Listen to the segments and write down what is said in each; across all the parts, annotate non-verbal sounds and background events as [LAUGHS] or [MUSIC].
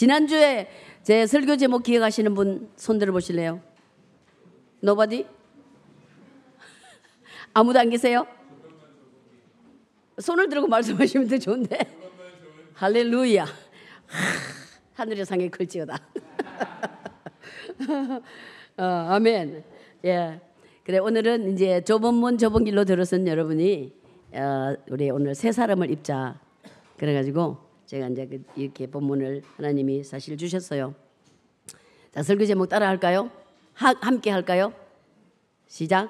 지난주에 제 설교 제목 기억하시는 분 손 들어 보실래요? Nobody? [LAUGHS] 아무도 안 계세요? 손을 들고 말씀하시면 더 좋은데. 할렐루야. 하늘의 상이 클지어다. [LAUGHS] 어, 아멘. 예. 그래 오늘은 이제 좁은 문 좁은 길로 들어선 여러분이 어, 우리 오늘 새 사람을 입자. 그래가지고 제가 이제 그 이렇게 본문을 하나님이 사실 주셨어요. 자 설교 제목 따라 할까요? 하, 함께 할까요? 시작.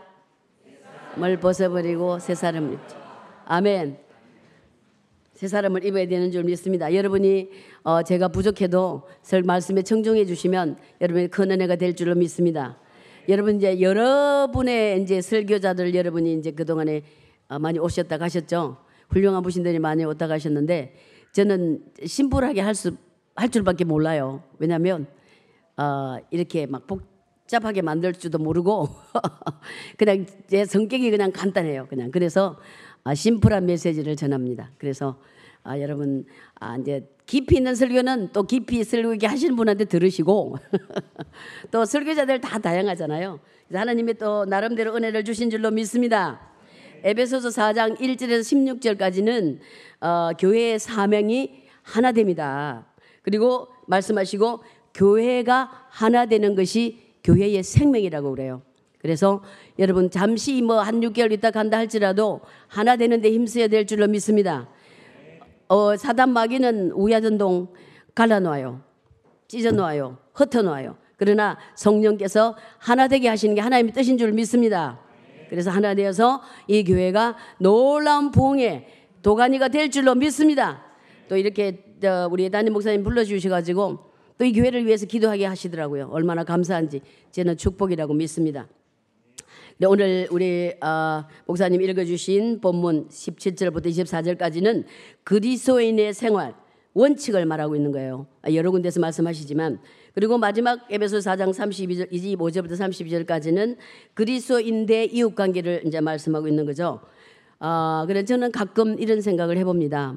뭘 벗어버리고 새 사람을 입자. 아멘. 새 사람을 입어야 되는 줄 믿습니다. 여러분이 어, 제가 부족해도 설 말씀에 청종해 주시면 여러분의 큰 은혜가 될 줄로 믿습니다. 여러분 이제 여러분의 이제 설교자들 여러분이 이제 그 동안에 어, 많이 오셨다 가셨죠. 훌륭한 부신들이 많이 왔다 가셨는데 저는 심플하게 할 수 할 줄밖에 몰라요. 왜냐하면 어, 이렇게 막 복잡하게 만들 줄도 모르고 [LAUGHS] 그냥 제 성격이 그냥 간단해요. 그냥 그래서 아, 심플한 메시지를 전합니다. 그래서 아, 여러분 아, 이제 깊이 있는 설교는 또 깊이 설교기 하시는 분한테 들으시고 [LAUGHS] 또 설교자들 다 다양하잖아요. 하나님이 또 나름대로 은혜를 주신 줄로 믿습니다. 에베소서 4장 1절에서 16절까지는 어, 교회의 사명이 하나 됩니다. 그리고 말씀하시고 교회가 하나 되는 것이 교회의 생명이라고 그래요. 그래서 여러분 잠시 뭐 한 6개월 있다 간다 할지라도 하나 되는데 힘써야 될 줄로 믿습니다. 어, 사단 마귀는 우야전동 갈라놓아요. 찢어놓아요. 흩어놓아요. 그러나 성령께서 하나 되게 하시는 게 하나님의 뜻인 줄 믿습니다. 그래서 하나 되어서 이 교회가 놀라운 부흥의 도가니가 될 줄로 믿습니다. 또 이렇게 우리 담임 목사님 불러주셔가지고 또 이 교회를 위해서 기도하게 하시더라고요. 얼마나 감사한지 저는 축복이라고 믿습니다. 네, 오늘 우리 어, 목사님 읽어주신 본문 17절부터 24절까지는 그리스도인의 생활 원칙을 말하고 있는 거예요. 아, 여러 군데서 말씀하시지만 그리고 마지막 에베소 4장 32절, 25절부터 32절까지는 그리스도인대 이웃 관계를 이제 말씀하고 있는 거죠. 아, 그래 저는 가끔 이런 생각을 해봅니다.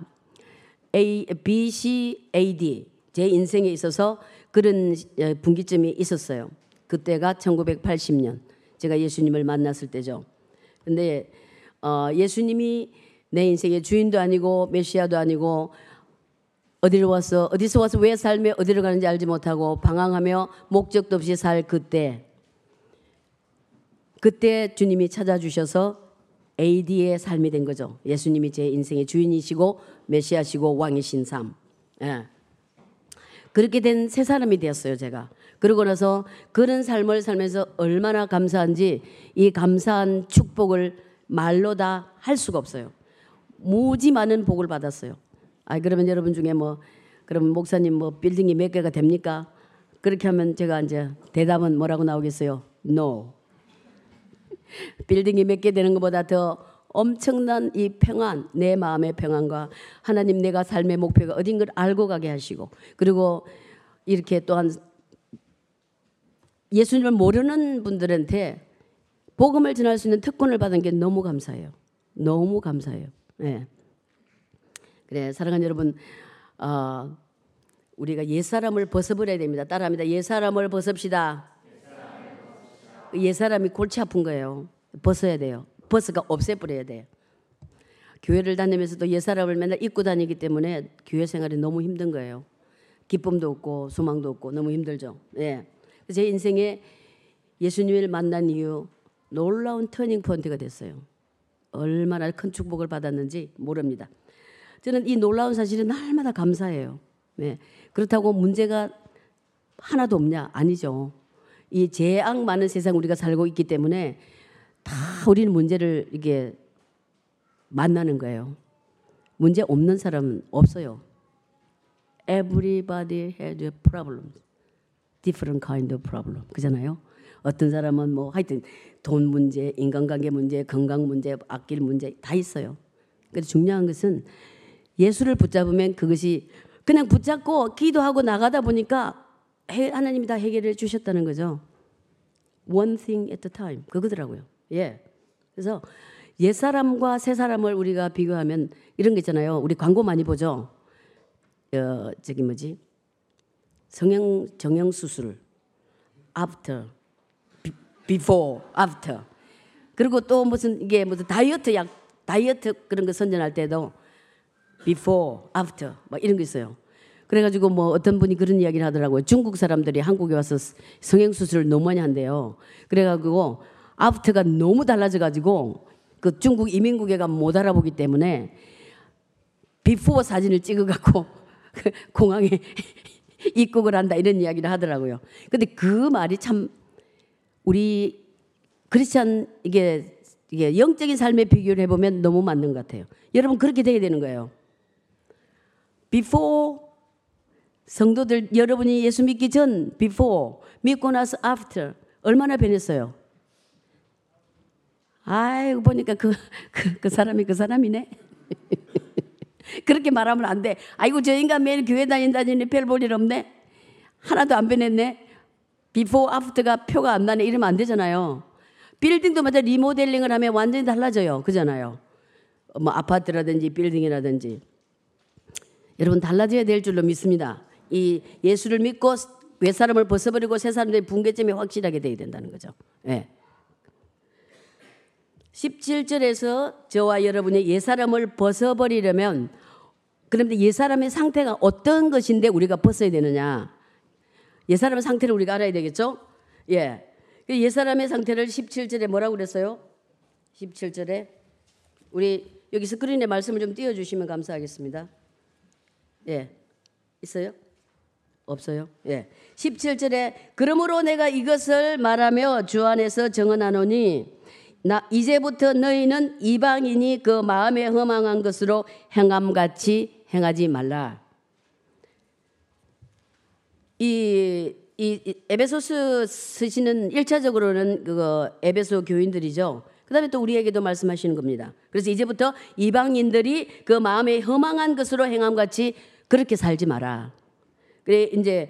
A, B, C, A, D 제 인생에 있어서 그런 어, 분기점이 있었어요. 그때가 1980년 제가 예수님을 만났을 때죠. 근데 어, 예수님이 내 인생의 주인도 아니고 메시아도 아니고 어디로 와서 어디서 와서 왜 삶에 어디로 가는지 알지 못하고 방황하며 목적도 없이 살 그때 그때 주님이 찾아주셔서 AD의 삶이 된 거죠. 예수님이 제 인생의 주인이시고 메시아시고 왕이신 삶. 예. 그렇게 된새 사람이 되었어요, 제가. 그러고 나서 그런 삶을 살면서 얼마나 감사한지 이 감사한 축복을 말로 다 할 수가 없어요. 무지 많은 복을 받았어요. 아, 그러면 여러분 중에 뭐, 그럼 목사님 뭐 빌딩이 몇 개가 됩니까? 그렇게 하면 제가 이제 대답은 뭐라고 나오겠어요? No. [LAUGHS] 빌딩이 몇 개 되는 것보다 더 엄청난 이 평안, 내 마음의 평안과 하나님 내가 삶의 목표가 어딘 걸 알고 가게 하시고 그리고 이렇게 또한 예수님을 모르는 분들한테 복음을 전할 수 있는 특권을 받은 게 너무 감사해요. 너무 감사해요. 네. 그래 사랑하는 여러분, 어, 우리가 옛 사람을 벗어버려야 됩니다. 따라합니다. 옛 사람을 벗읍시다. 옛 사람이 골치 아픈 거예요. 벗어야 돼요. 벗어가 없애버려야 돼요. 교회를 다니면서도 옛 사람을 맨날 입고 다니기 때문에 교회 생활이 너무 힘든 거예요. 기쁨도 없고 소망도 없고 너무 힘들죠. 예. 제 인생에 예수님을 만난 이후 놀라운 터닝 포인트가 됐어요. 얼마나 큰 축복을 받았는지 모릅니다. 저는 이 놀라운 사실이 날마다 감사해요. 네. 그렇다고 문제가 하나도 없냐? 아니죠. 이 재앙 많은 세상 우리가 살고 있기 때문에 다 우리는 문제를 이게 만나는 거예요. 문제 없는 사람은 없어요. Everybody had a problem. Different kind of problem. 그잖아요. 어떤 사람은 뭐 하여튼 돈 문제, 인간관계 문제, 건강 문제, 아낄 문제 다 있어요. 그래서 중요한 것은 예수를 붙잡으면 그것이 그냥 붙잡고 기도하고 나가다 보니까 하나님이 다 해결해 주셨다는 거죠. One thing at a time. 그거더라고요. 예. 그래서 옛 사람과 새 사람을 우리가 비교하면 이런 게 있잖아요. 우리 광고 많이 보죠. 어, 저기 뭐지? 성형 정형 수술 after before after 그리고 또 무슨 이게 무슨 다이어트 약 다이어트 그런 거 선전할 때도 before after 막 이런 거 있어요. 그래가지고 뭐 어떤 분이 그런 이야기를 하더라고요. 중국 사람들이 한국에 와서 성형 수술을 너무 많이 한대요. 그래가지고 after가 너무 달라져가지고 그 중국 이민국에가 못 알아보기 때문에 before 사진을 찍어갖고 [LAUGHS] 공항에 [LAUGHS] 입국을 한다 이런 이야기를 하더라고요. 근데 그 말이 참 우리 크리스찬 이게 이게 영적인 삶에 비교를 해보면 너무 맞는 것 같아요. 여러분 그렇게 돼야 되는 거예요. Before 성도들 여러분이 예수 믿기 전 before 믿고 나서 after 얼마나 변했어요? 아이고 보니까 그, 그, 그 사람이 그 사람이네. [LAUGHS] 그렇게 말하면 안 돼. 아이고 저 인간 매일 교회 다닌다니 별 볼 일 없네. 하나도 안 변했네. 비포 아프터가 표가 안 나네 이러면 안 되잖아요. 빌딩도 마다 리모델링을 하면 완전히 달라져요. 그잖아요. 뭐 아파트라든지 빌딩이라든지 여러분 달라져야 될 줄로 믿습니다. 이 예수를 믿고 외사람을 벗어버리고 새 사람들의 분계점이 확실하게 돼야 된다는 거죠. 예. 네. 17절에서 저와 여러분의 옛사람을 벗어버리려면 그런데 옛사람의 상태가 어떤 것인데 우리가 벗어야 되느냐? 옛사람의 상태를 우리가 알아야 되겠죠? 예. 그 옛사람의 상태를 17절에 뭐라고 그랬어요? 17절에 우리 여기 스크린에 말씀을 좀 띄워 주시면 감사하겠습니다. 예. 있어요? 없어요? 예. 17절에 그러므로 내가 이것을 말하며 주 안에서 정언하노니 나 이제부터 너희는 이방인이 그 마음에 허망한 것으로 행함같이 행하지 말라. 이, 이 에베소스 쓰시는 1차적으로는 그 에베소 교인들이죠. 그 다음에 또 우리에게도 말씀하시는 겁니다. 그래서 이제부터 이방인들이 그 마음에 허망한 것으로 행함같이 그렇게 살지 마라. 그래, 이제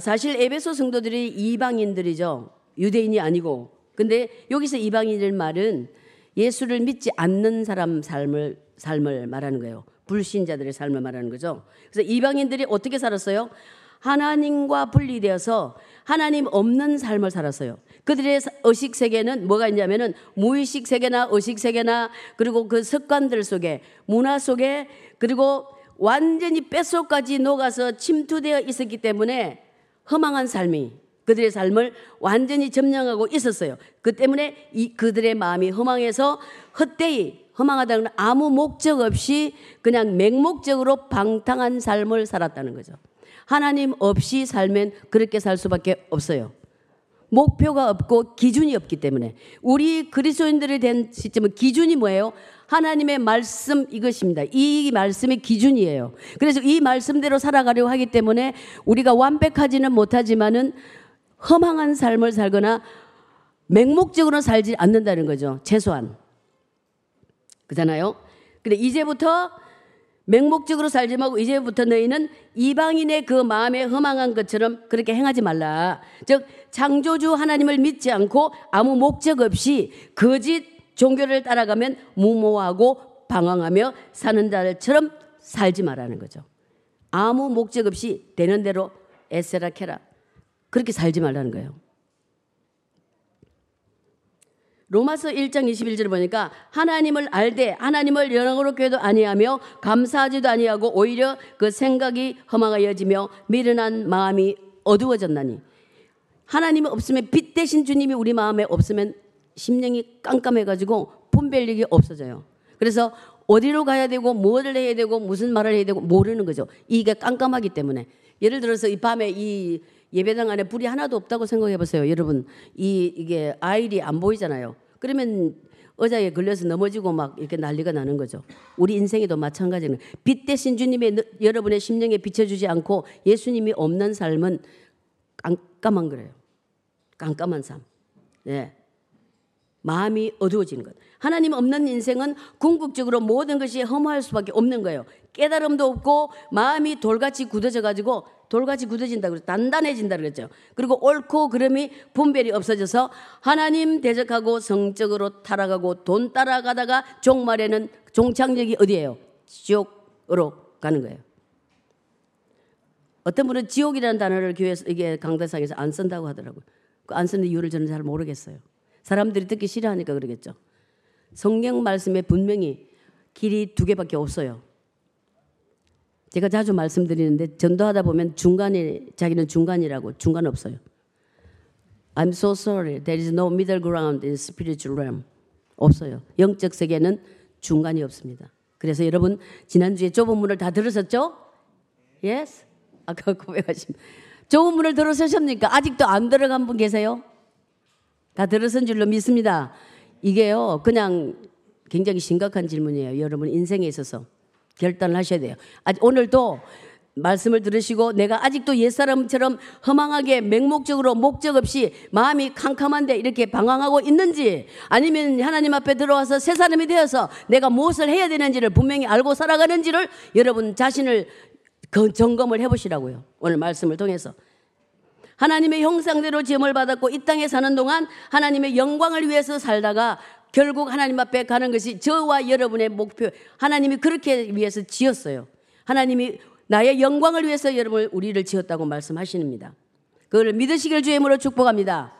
사실 에베소 성도들이 이방인들이죠. 유대인이 아니고 근데 여기서 이방인들 말은 예수를 믿지 않는 사람 삶을 삶을 말하는 거예요. 불신자들의 삶을 말하는 거죠. 그래서 이방인들이 어떻게 살았어요? 하나님과 분리되어서 하나님 없는 삶을 살았어요. 그들의 의식 세계는 뭐가 있냐면은 무의식 세계나 의식 세계나 그리고 그 습관들 속에 문화 속에 그리고 완전히 뼛속까지 녹아서 침투되어 있었기 때문에 허망한 삶이 그들의 삶을 완전히 점령하고 있었어요. 그 때문에 이 그들의 마음이 허망해서 헛되이 허망하다는 아무 목적 없이 그냥 맹목적으로 방탕한 삶을 살았다는 거죠. 하나님 없이 살면 그렇게 살 수밖에 없어요. 목표가 없고 기준이 없기 때문에 우리 그리스도인들이 된 시점은 기준이 뭐예요? 하나님의 말씀 이것입니다. 이 말씀이 기준이에요. 그래서 이 말씀대로 살아가려고 하기 때문에 우리가 완벽하지는 못하지만은 허망한 삶을 살거나 맹목적으로 살지 않는다는 거죠. 최소한. 그잖아요. 근데 이제부터 맹목적으로 살지 말고 이제부터 너희는 이방인의 그 마음에 허망한 것처럼 그렇게 행하지 말라. 즉 창조주 하나님을 믿지 않고 아무 목적 없이 거짓 종교를 따라가면 무모하고 방황하며 사는 자들처럼 살지 말라는 거죠. 아무 목적 없이 되는 대로 에세라 캐라 그렇게 살지 말라는 거예요. 로마서 1장 21절을 보니까 하나님을 알되 하나님을 영광으로 궤도 아니하며 감사하지도 아니하고 오히려 그 생각이 허망하여지며 미련한 마음이 어두워졌나니 하나님이 없으면 빛 대신 주님이 우리 마음에 없으면 심령이 깜깜해가지고 분별력이 없어져요. 그래서 어디로 가야 되고 무엇을 해야 되고 무슨 말을 해야 되고 모르는 거죠. 이게 깜깜하기 때문에 예를 들어서 이 밤에 이 예배당 안에 불이 하나도 없다고 생각해 보세요. 여러분, 이, 이게 아일이 안 보이잖아요. 그러면 의자에 걸려서 넘어지고 막 이렇게 난리가 나는 거죠. 우리 인생에도 마찬가지는 빛 대신 주님의 여러분의 심령에 비춰주지 않고 예수님이 없는 삶은 깜깜한 거예요. 깜깜한 삶. 네. 마음이 어두워지는 것. 하나님 없는 인생은 궁극적으로 모든 것이 허무할 수밖에 없는 거예요. 깨달음도 없고 마음이 돌같이 굳어져 가지고 돌같이 굳어진다 그랬죠. 단단해진다 그랬죠. 그리고 옳고 그름이 분별이 없어져서 하나님 대적하고 성적으로 타락하고 돈 따라가다가 종말에는 종착역이 어디예요? 지옥으로 가는 거예요. 어떤 분은 지옥이라는 단어를 교회에서 이게 강대상에서 안 쓴다고 하더라고요. 그 안 쓰는 이유를 저는 잘 모르겠어요. 사람들이 듣기 싫어하니까 그러겠죠. 성경 말씀에 분명히 길이 두 개밖에 없어요. 제가 자주 말씀드리는데 전도하다 보면 중간에 자기는 중간이라고 중간 없어요. I'm so sorry. There is no middle ground in spiritual realm. 없어요. 영적 세계는 중간이 없습니다. 그래서 여러분 지난주에 좁은 문을 다 들으셨죠? Yes? 아까 고백하신 좁은 문을 들으셨습니까? 아직도 안 들어간 분 계세요? 다 들으신 줄로 믿습니다. 이게요, 그냥 굉장히 심각한 질문이에요. 여러분 인생에 있어서 결단을 하셔야 돼요. 아직 오늘도 말씀을 들으시고 내가 아직도 옛사람처럼 허망하게 맹목적으로 목적 없이 마음이 캄캄한데 이렇게 방황하고 있는지 아니면 하나님 앞에 들어와서 새 사람이 되어서 내가 무엇을 해야 되는지를 분명히 알고 살아가는지를 여러분 자신을 점검을 해보시라고요. 오늘 말씀을 통해서. 하나님의 형상대로 지음을 받았고 이 땅에 사는 동안 하나님의 영광을 위해서 살다가 결국 하나님 앞에 가는 것이 저와 여러분의 목표. 하나님이 그렇게 위해서 지었어요. 하나님이 나의 영광을 위해서 여러분 우리를 지었다고 말씀하시는니다 그걸 믿으시길 주임으로 축복합니다.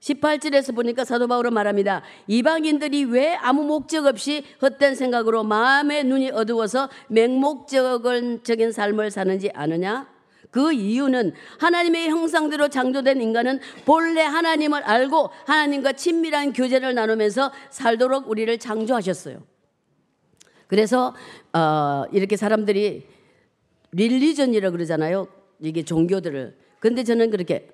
18절에서 보니까 사도 바울은 말합니다. 이방인들이 왜 아무 목적 없이 헛된 생각으로 마음의 눈이 어두워서 맹목적인 삶을 사는지 아느냐? 그 이유는 하나님의 형상대로 창조된 인간은 본래 하나님을 알고 하나님과 친밀한 교제를 나누면서 살도록 우리를 창조하셨어요. 그래서 어, 이렇게 사람들이 릴리전이라 그러잖아요. 이게 종교들을. 근데 저는 그렇게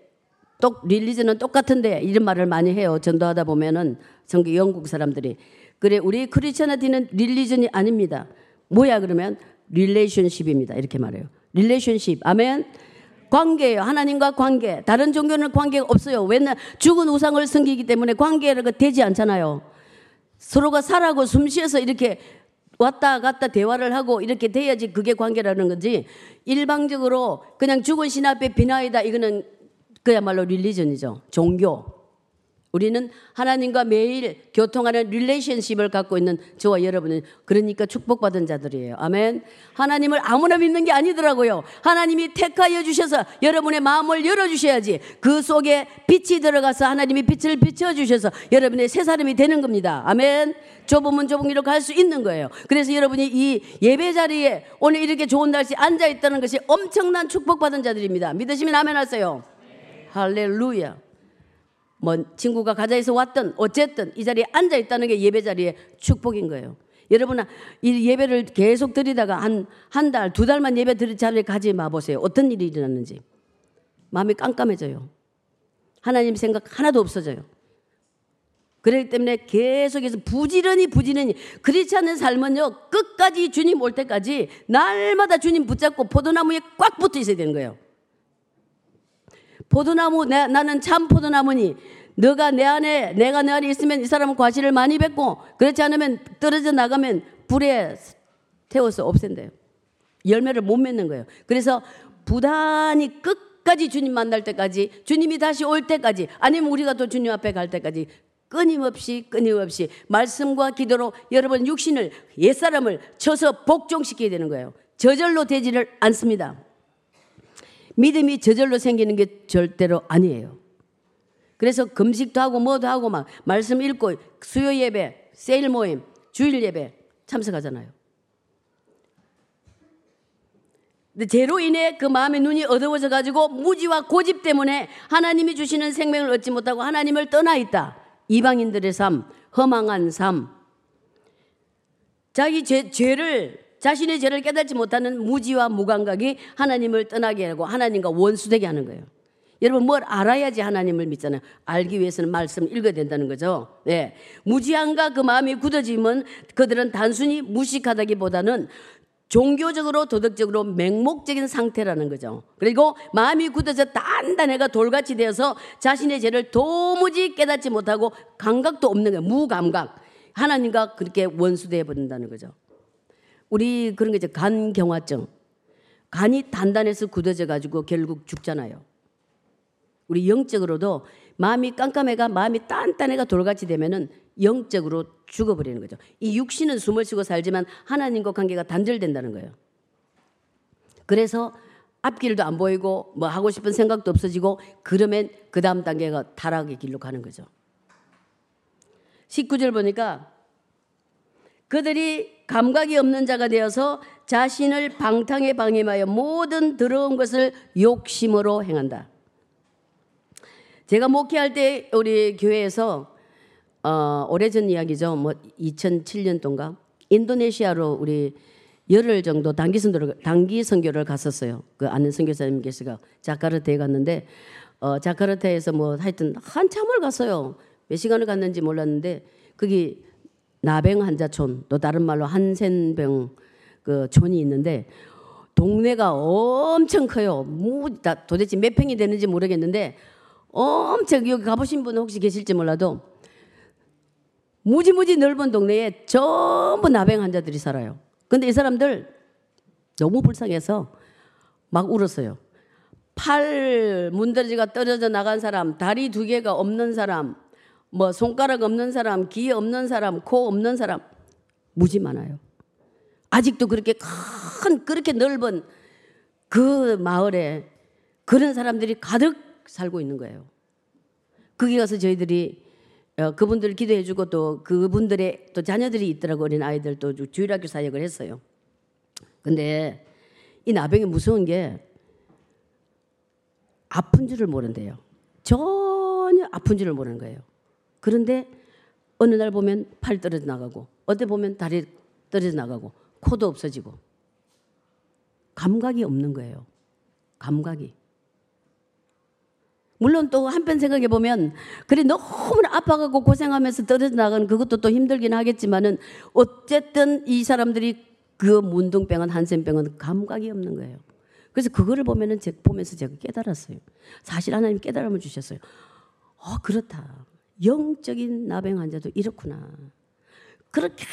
똑 religion은 똑같은데 이런 말을 많이 해요. 전도하다 보면은 선교 영국 사람들이 그래 우리 크리스천한테는 religion이 아닙니다. 뭐야 그러면 relationship입니다. 이렇게 말해요. relationship. 아멘. 관계예요. 하나님과 관계. 다른 종교는 관계가 없어요. 왜냐 죽은 우상을 섬기기 때문에 관계가 되지 않잖아요. 서로가 살아고 숨 쉬어서 이렇게 왔다 갔다 대화를 하고 이렇게 돼야지 그게 관계라는 거지. 일방적으로 그냥 죽은 신 앞에 비나이다 이거는 그야말로 religion이죠. 종교. 우리는 하나님과 매일 교통하는 relationship을 갖고 있는 저와 여러분은 그러니까 축복받은 자들이에요. 아멘. 하나님을 아무나 믿는 게 아니더라고요. 하나님이 택하여 주셔서 여러분의 마음을 열어 주셔야지. 그 속에 빛이 들어가서 하나님이 빛을 비춰 주셔서 여러분의 새 사람이 되는 겁니다. 아멘. 좁으면 좁은 길로 갈 수 있는 거예요. 그래서 여러분이 이 예배 자리에 오늘 이렇게 좋은 날씨 앉아 있다는 것이 엄청난 축복받은 자들입니다. 믿으시면 아멘 하세요. 할렐루야. 뭐 친구가 가자해서 왔든 어쨌든 이 자리에 앉아 있다는 게 예배 자리에 축복인 거예요. 여러분 이 예배를 계속 드리다가 한 한 달, 두 달만 예배 드릴 자리에 가지 마 보세요. 어떤 일이 일어났는지. 마음이 깜깜해져요. 하나님 생각 하나도 없어져요. 그렇기 때문에 계속해서 부지런히 부지런히 그렇지 않은 삶은요 끝까지 주님 올 때까지 날마다 주님 붙잡고 포도나무에 꽉 붙어 있어야 되는 거예요. 포도나무 내, 나는 참 포도나무니 너가 내 안에 내가 내 안에 있으면 이 사람은 과실을 많이 뱉고 그렇지 않으면 떨어져 나가면 불에 태워서 없앤대요. 열매를 못 맺는 거예요. 그래서 부단히 끝까지 주님 만날 때까지 주님이 다시 올 때까지 아니면 우리가 또 주님 앞에 갈 때까지 끊임없이 끊임없이 말씀과 기도로 여러분 육신을 옛사람을 쳐서 복종시켜야 되는 거예요. 저절로 되지를 않습니다. 믿음이 저절로 생기는 게 절대로 아니에요. 그래서 금식도 하고 뭐도 하고 막 말씀 읽고 수요 예배, 세일 모임, 주일 예배 참석하잖아요. 근데 죄로 인해 그 마음의 눈이 어두워져 가지고 무지와 고집 때문에 하나님이 주시는 생명을 얻지 못하고 하나님을 떠나 있다. 이방인들의 삶, 허망한 삶. 자기 죄, 죄를 자신의 죄를 깨닫지 못하는 무지와 무감각이 하나님을 떠나게 하고 하나님과 원수되게 하는 거예요. 여러분 뭘 알아야지 하나님을 믿잖아요. 알기 위해서는 말씀 읽어야 된다는 거죠. 네. 무지함과 그 마음이 굳어지면 그들은 단순히 무식하다기보다는 종교적으로 도덕적으로 맹목적인 상태라는 거죠. 그리고 마음이 굳어져 단단해가 돌같이 되어서 자신의 죄를 도무지 깨닫지 못하고 감각도 없는 거예요. 무감각. 하나님과 그렇게 원수되어 버린다는 거죠. 우리 그런 게 이제 간경화증. 간이 단단해서 굳어져 가지고 결국 죽잖아요. 우리 영적으로도 마음이 깜깜해가 마음이 단단해가 돌같이 되면은 영적으로 죽어버리는 거죠. 이 육신은 숨을 쉬고 살지만 하나님과 관계가 단절된다는 거예요. 그래서 앞길도 안 보이고 뭐 하고 싶은 생각도 없어지고 그러면 그 다음 단계가 타락의 길로 가는 거죠. 19절 보니까 그들이 감각이 없는 자가 되어서 자신을 방탕에 방임하여 모든 더러운 것을 욕심으로 행한다. 제가 목회할 때 우리 교회에서 어, 오래전 이야기죠. 뭐 2007년도인가 인도네시아로 우리 열흘 정도 단기 선교를 단기 선교를 갔었어요. 그 아는 선교사님께서가 자카르타에 갔는데 어, 자카르타에서 뭐 하여튼 한참을 갔어요. 몇 시간을 갔는지 몰랐는데 거기 나병 환자촌 또 다른 말로 한센병 그 촌이 있는데 동네가 엄청 커요. 뭐 도대체 몇 평이 되는지 모르겠는데 엄청 여기 가보신 분 혹시 계실지 몰라도 무지무지 넓은 동네에 전부 나병 환자들이 살아요. 근데 이 사람들 너무 불쌍해서 막 울었어요. 팔 문드러지가 떨어져 나간 사람, 다리 두 개가 없는 사람, 뭐 손가락 없는 사람, 귀 없는 사람, 코 없는 사람 무지 많아요. 아직도 그렇게 큰 그렇게 넓은 그 마을에 그런 사람들이 가득 살고 있는 거예요. 거기 가서 저희들이 어, 그분들 기도해 주고 또 그분들의 또 자녀들이 있더라고 어린 아이들 또 주일학교 사역을 했어요. 근데 이 나병이 무서운 게 아픈 줄을 모른대요. 전혀 아픈 줄을 모르는 거예요. 그런데 어느 날 보면 팔 떨어져 나가고 어때 보면 다리 떨어져 나가고 코도 없어지고 감각이 없는 거예요. 감각이. 물론 또 한편 생각해 보면 그래 너무나 아파가고 고생하면서 떨어져 나가는 그것도 또 힘들긴 하겠지만은 어쨌든 이 사람들이 그 문둥병은 한센병은 감각이 없는 거예요. 그래서 그거를 보면은 제 보면서 제가 깨달았어요. 사실 하나님 깨달음을 주셨어요. 어 그렇다. 영적인 나병 환자도 이렇구나. 그렇게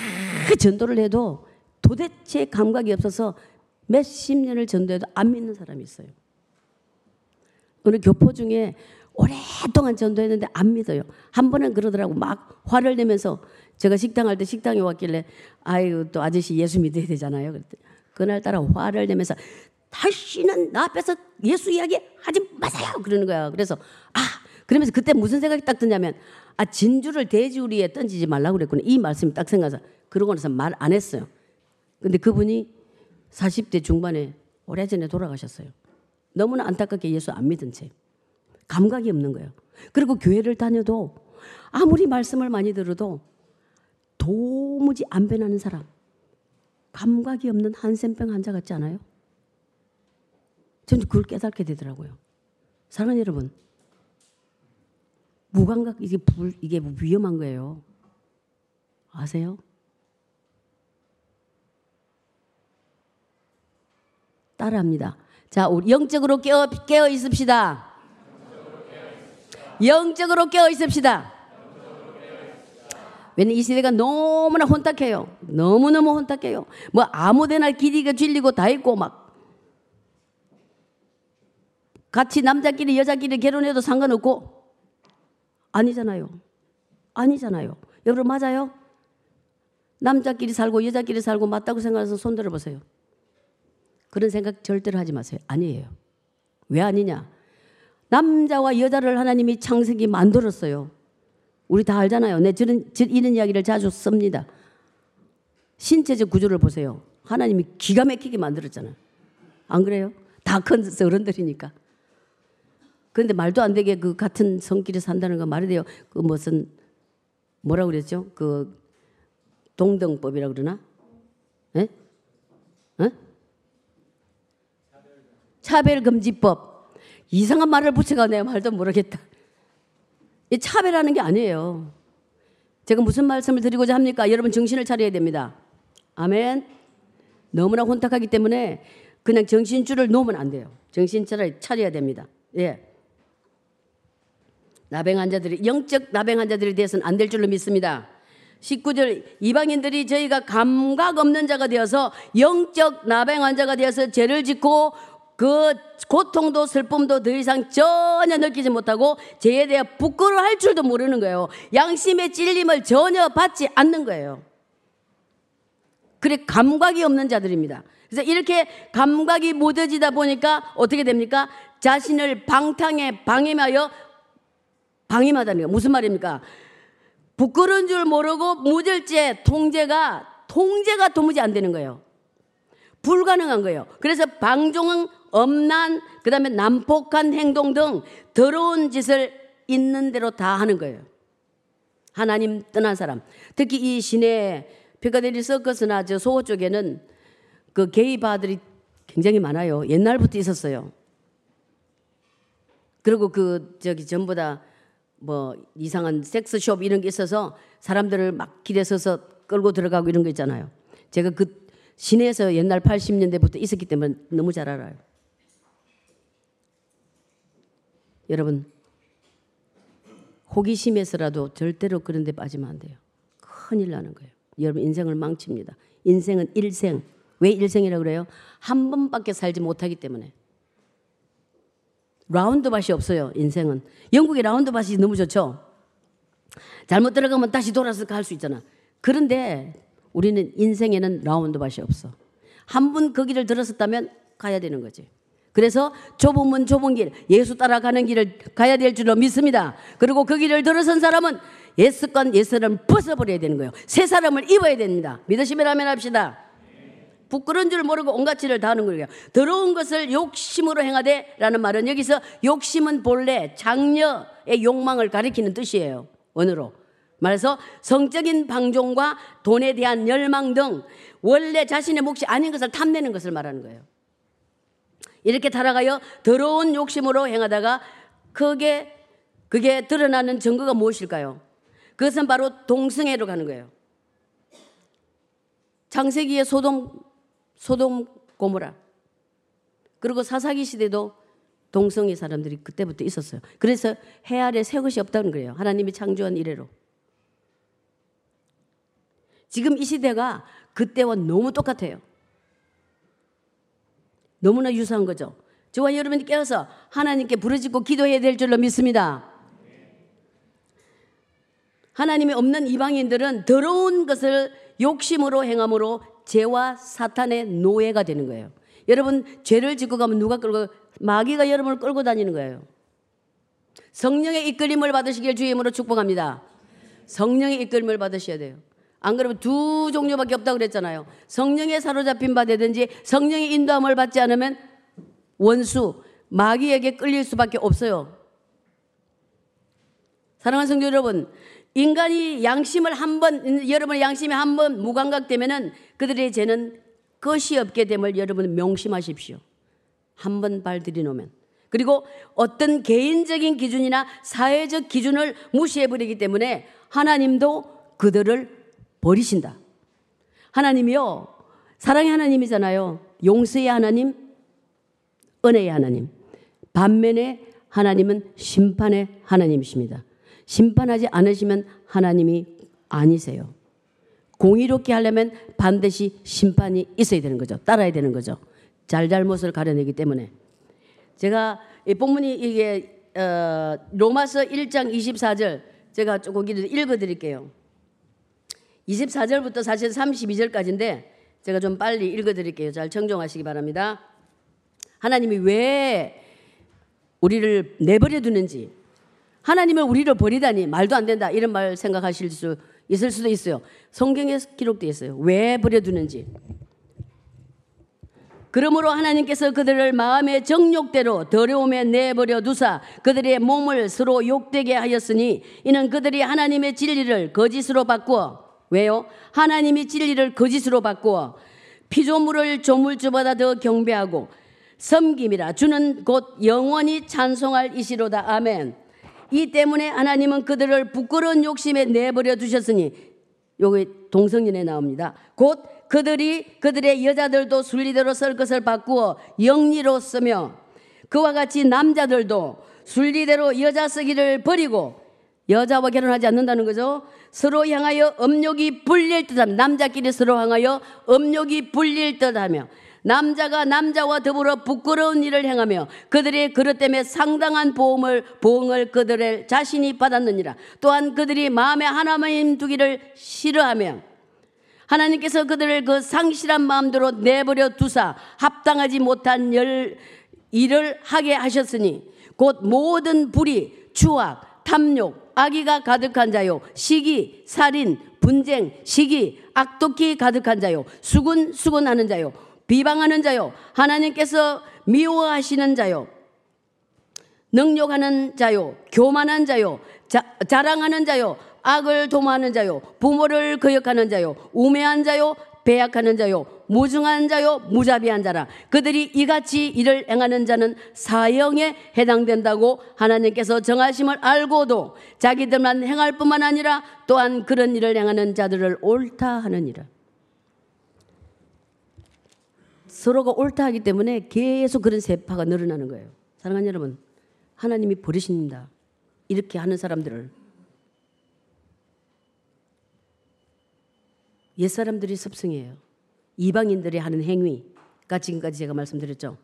전도를 해도 도대체 감각이 없어서 몇십 년을 전도해도 안 믿는 사람이 있어요. 어느 교포 중에 오랫동안 전도했는데 안 믿어요. 한 번은 그러더라고. 막 화를 내면서 제가 식당 할 때 식당에 왔길래 아유 또 아저씨 예수 믿어야 되잖아요. 그랬더니 그날따라 화를 내면서 다시는 나 앞에서 예수 이야기 하지 마세요. 그러는 거야. 그래서 아 그러면서 그때 무슨 생각이 딱 드냐면 아 진주를 돼지우리에 던지지 말라고 그랬구나. 이 말씀이 딱 생각나서 그러고 나서 말 안 했어요. 근데 그분이 40대 중반에 오래전에 돌아가셨어요. 너무나 안타깝게 예수 안 믿은 채. 감각이 없는 거예요. 그리고 교회를 다녀도 아무리 말씀을 많이 들어도 도무지 안 변하는 사람. 감각이 없는 한센병 환자 같지 않아요? 저는 그걸 깨닫게 되더라고요. 사랑하는 여러분, 무감각 이게 불 이게 위험한 거예요. 아세요? 따라합니다. 자, 우리 영적으로 깨어, 깨어 있읍시다. 영적으로 깨어 있읍시다. 왜냐면 이 시대가 너무나 혼탁해요. 너무너무 혼탁해요. 뭐 아무데나 길이가 질리고 다 있고 막 같이 남자끼리 여자끼리 결혼해도 상관없고 아니잖아요. 아니잖아요. 여러분 맞아요? 남자끼리 살고 여자끼리 살고 맞다고 생각해서 손 들어 보세요. 그런 생각 절대로 하지 마세요. 아니에요. 왜 아니냐? 남자와 여자를 하나님이 창세기 만들었어요. 우리 다 알잖아요. 내 저는 이런 이야기를 자주 씁니다. 신체적 구조를 보세요. 하나님이 기가 막히게 만들었잖아요. 안 그래요? 다 큰 어른들이니까. 그런데 말도 안 되게 그 같은 성끼리 산다는 거 말이 돼요. 그 무슨 뭐라 그랬죠? 그 동등법이라 그러나? 예? 예? 차별금지법. 이상한 말을 붙여가 내가 말도 모르겠다. 이 차별하는 게 아니에요. 제가 무슨 말씀을 드리고자 합니까? 여러분 정신을 차려야 됩니다. 아멘. 너무나 혼탁하기 때문에 그냥 정신줄을 놓으면 안 돼요. 정신줄을 차려야 됩니다. 예. 나병 환자들이 영적 나병 환자들에 대해서는 안 될 줄로 믿습니다. 19절 이방인들이 저희가 감각 없는 자가 되어서 영적 나병 환자가 되어서 죄를 짓고 그 고통도 슬픔도 더 이상 전혀 느끼지 못하고 죄에 대해 부끄러워할 줄도 모르는 거예요. 양심의 찔림을 전혀 받지 않는 거예요. 그래 감각이 없는 자들입니다. 그래서 이렇게 감각이 무뎌지다 보니까 어떻게 됩니까? 자신을 방탕에 방임하여 방임하다는 거 무슨 말입니까? 부끄러운 줄 모르고 무절제 통제가 통제가 도무지 안 되는 거예요. 불가능한 거예요. 그래서 방종, 엄난, 그 다음에 난폭한 행동 등 더러운 짓을 있는 대로 다 하는 거예요. 하나님 떠난 사람. 특히 이 시내 피카데리 서커스나 저 소호 쪽에는 그 게이 바들이 굉장히 많아요. 옛날부터 있었어요. 그리고 그 저기 전부 다 뭐 이상한 섹스숍 이런 게 있어서 사람들을 막 길에 서서 끌고 들어가고 이런 거 있잖아요. 제가 그 시내에서 옛날 80년대부터 있었기 때문에 너무 잘 알아요. 여러분 호기심에서라도 절대로 그런 데 빠지면 안 돼요. 큰일 나는 거예요. 여러분 인생을 망칩니다. 인생은 일생. 왜 일생이라고 그래요? 한 번밖에 살지 못하기 때문에. roundabout이 없어요. 인생은. 영국의 roundabout이 너무 좋죠. 잘못 들어가면 다시 돌아서 갈 수 있잖아. 그런데 우리는 인생에는 roundabout이 없어. 한번그 길을 들었었다면 가야 되는 거지. 그래서 좁은 문 좁은 길 예수 따라가는 길을 가야 될 줄로 믿습니다. 그리고 그 길을 들어선 사람은 예수권 예수를 벗어버려야 되는 거예요. 새 사람을 입어야 됩니다. 믿으시면 하면 합시다. 부끄러운 줄 모르고 온갖 짓을 다 하는 거예요. 더러운 것을 욕심으로 행하되 라는 말은 여기서 욕심은 본래 장녀의 욕망을 가리키는 뜻이에요. 원어로. 말해서 성적인 방종과 돈에 대한 열망 등 원래 자신의 몫이 아닌 것을 탐내는 것을 말하는 거예요. 이렇게 타락하여 더러운 욕심으로 행하다가 그게 그게 드러나는 증거가 무엇일까요? 그것은 바로 동성애로 가는 거예요. 창세기의 소돔 소돔 고모라 그리고 사사기 시대도 동성애 사람들이 그때부터 있었어요. 그래서 해 아래 새 것이 없다는 거예요. 하나님이 창조한 이래로. 지금 이 시대가 그때와 너무 똑같아요. 너무나 유사한 거죠. 저와 여러분이 깨어서 하나님께 부르짖고 기도해야 될 줄로 믿습니다. 하나님이 없는 이방인들은 더러운 것을 욕심으로 행함으로 죄와 사탄의 노예가 되는 거예요. 여러분 죄를 짓고 가면 누가 끌고 마귀가 여러분을 끌고 다니는 거예요. 성령의 이끌림을 받으시길 주임으로 축복합니다. 성령의 이끌림을 받으셔야 돼요. 안 그러면 두 종류밖에 없다고 그랬잖아요. 성령에 사로잡힌 바 되든지 성령의 인도함을 받지 않으면 원수, 마귀에게 끌릴 수밖에 없어요. 사랑하는 성도 여러분, 인간이 양심을 한 번, 여러분의 양심이 한번 무감각되면은 그들의 죄는 것이 없게 됨을 여러분 명심하십시오. 한 번 발 들이 놓으면. 그리고 어떤 개인적인 기준이나 사회적 기준을 무시해 버리기 때문에 하나님도 그들을 버리신다. 하나님이요. 사랑의 하나님이잖아요. 용서의 하나님, 은혜의 하나님. 반면에 하나님은 심판의 하나님이십니다. 심판하지 않으시면 하나님이 아니세요. 공의롭게 하려면 반드시 심판이 있어야 되는 거죠. 따라야 되는 거죠. 잘잘못을 가려내기 때문에. 제가 이 본문이 이게 어, 로마서 1장 24절 제가 조금 읽어 드릴게요. 24절부터 사실 32절까지인데 제가 좀 빨리 읽어 드릴게요. 잘 청종하시기 바랍니다. 하나님이 왜 우리를 내버려 두는지 하나님을 우리를 버리다니 말도 안 된다 이런 말 생각하실 수 있을 수도 있어요. 성경에 기록되어 있어요. 왜 버려두는지. 그러므로 하나님께서 그들을 마음의 정욕대로 더러움에 내버려 두사 그들의 몸을 서로 욕되게 하였으니 이는 그들이 하나님의 진리를 거짓으로 바꾸어 왜요? 하나님이 진리를 거짓으로 바꾸어 피조물을 조물주보다 더 경배하고 섬김이라 주는 곧 영원히 찬송할 이시로다 아멘. 이 때문에 하나님은 그들을 부끄러운 욕심에 내버려 두셨으니 여기 동성연에 나옵니다. 곧 그들이 그들의 여자들도 순리대로 쓸 것을 바꾸어 영리로 쓰며 그와 같이 남자들도 순리대로 여자 쓰기를 버리고 여자와 결혼하지 않는다는 거죠. 서로 향하여 음욕이 불릴 듯하며 남자끼리 서로 향하여 음욕이 불릴 듯하며 남자가 남자와 더불어 부끄러운 일을 행하며 그들의 그릇 때문에 상당한 보험을 보응을 그들의 자신이 받았느니라. 또한 그들이 마음에 하나님 두기를 싫어하며 하나님께서 그들을 그 상실한 마음대로 내버려 두사 합당하지 못한 열 일을 하게 하셨으니 곧 모든 불의, 추악, 탐욕, 악의가 가득한 자요, 시기, 살인, 분쟁, 시기, 악독히 가득한 자요, 수군, 수군하는 자요, 비방하는 자요, 하나님께서 미워하시는 자요, 능욕하는 자요, 교만한 자요, 자, 자랑하는 자요, 악을 도모하는 자요, 부모를 거역하는 자요, 우매한 자요, 배약하는 자요, 무중한 자요, 무자비한 자라. 그들이 이같이 일을 행하는 자는 사형에 해당된다고 하나님께서 정하심을 알고도 자기들만 행할 뿐만 아니라 또한 그런 일을 행하는 자들을 옳다 하느니라. 서로가 옳다 하기 때문에 계속 그런 세파가 늘어나는 거예요. 사랑하는 여러분, 하나님이 버리십니다. 이렇게 하는 사람들을. 옛사람들이 섭승해요. 이방인들이 하는 행위가 지금까지 제가 말씀드렸죠.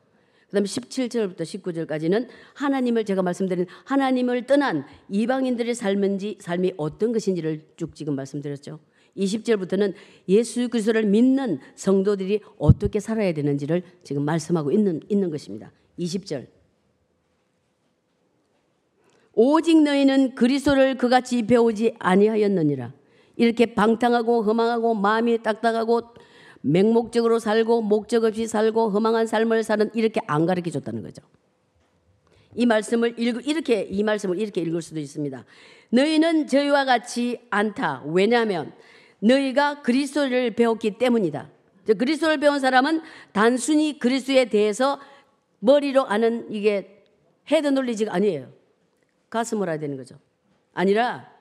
그 다음에 17절부터 19절까지는 하나님을 제가 말씀드린 하나님을 떠난 이방인들의 삶인지 삶이 어떤 것인지를 쭉 지금 말씀드렸죠. 20절부터는 예수 그리스도를 믿는 성도들이 어떻게 살아야 되는지를 지금 말씀하고 있는, 있는 것입니다. 20절. 오직 너희는 그리스도를 그같이 배우지 아니하였느니라. 이렇게 방탕하고 허망하고 마음이 딱딱하고 맹목적으로 살고 목적 없이 살고 허망한 삶을 사는 이렇게 안 가르쳐 줬다는 거죠. 이 말씀을 읽 이렇게 이 말씀을 이렇게 읽을 수도 있습니다. 너희는 저희와 같지 않다. 왜냐하면 너희가 그리스도를 배웠기 때문이다. 그리스도를 배운 사람은 단순히 그리스도에 대해서 머리로 아는 이게 head knowledge가 아니에요. 가슴으로 해야 되는 거죠. 아니라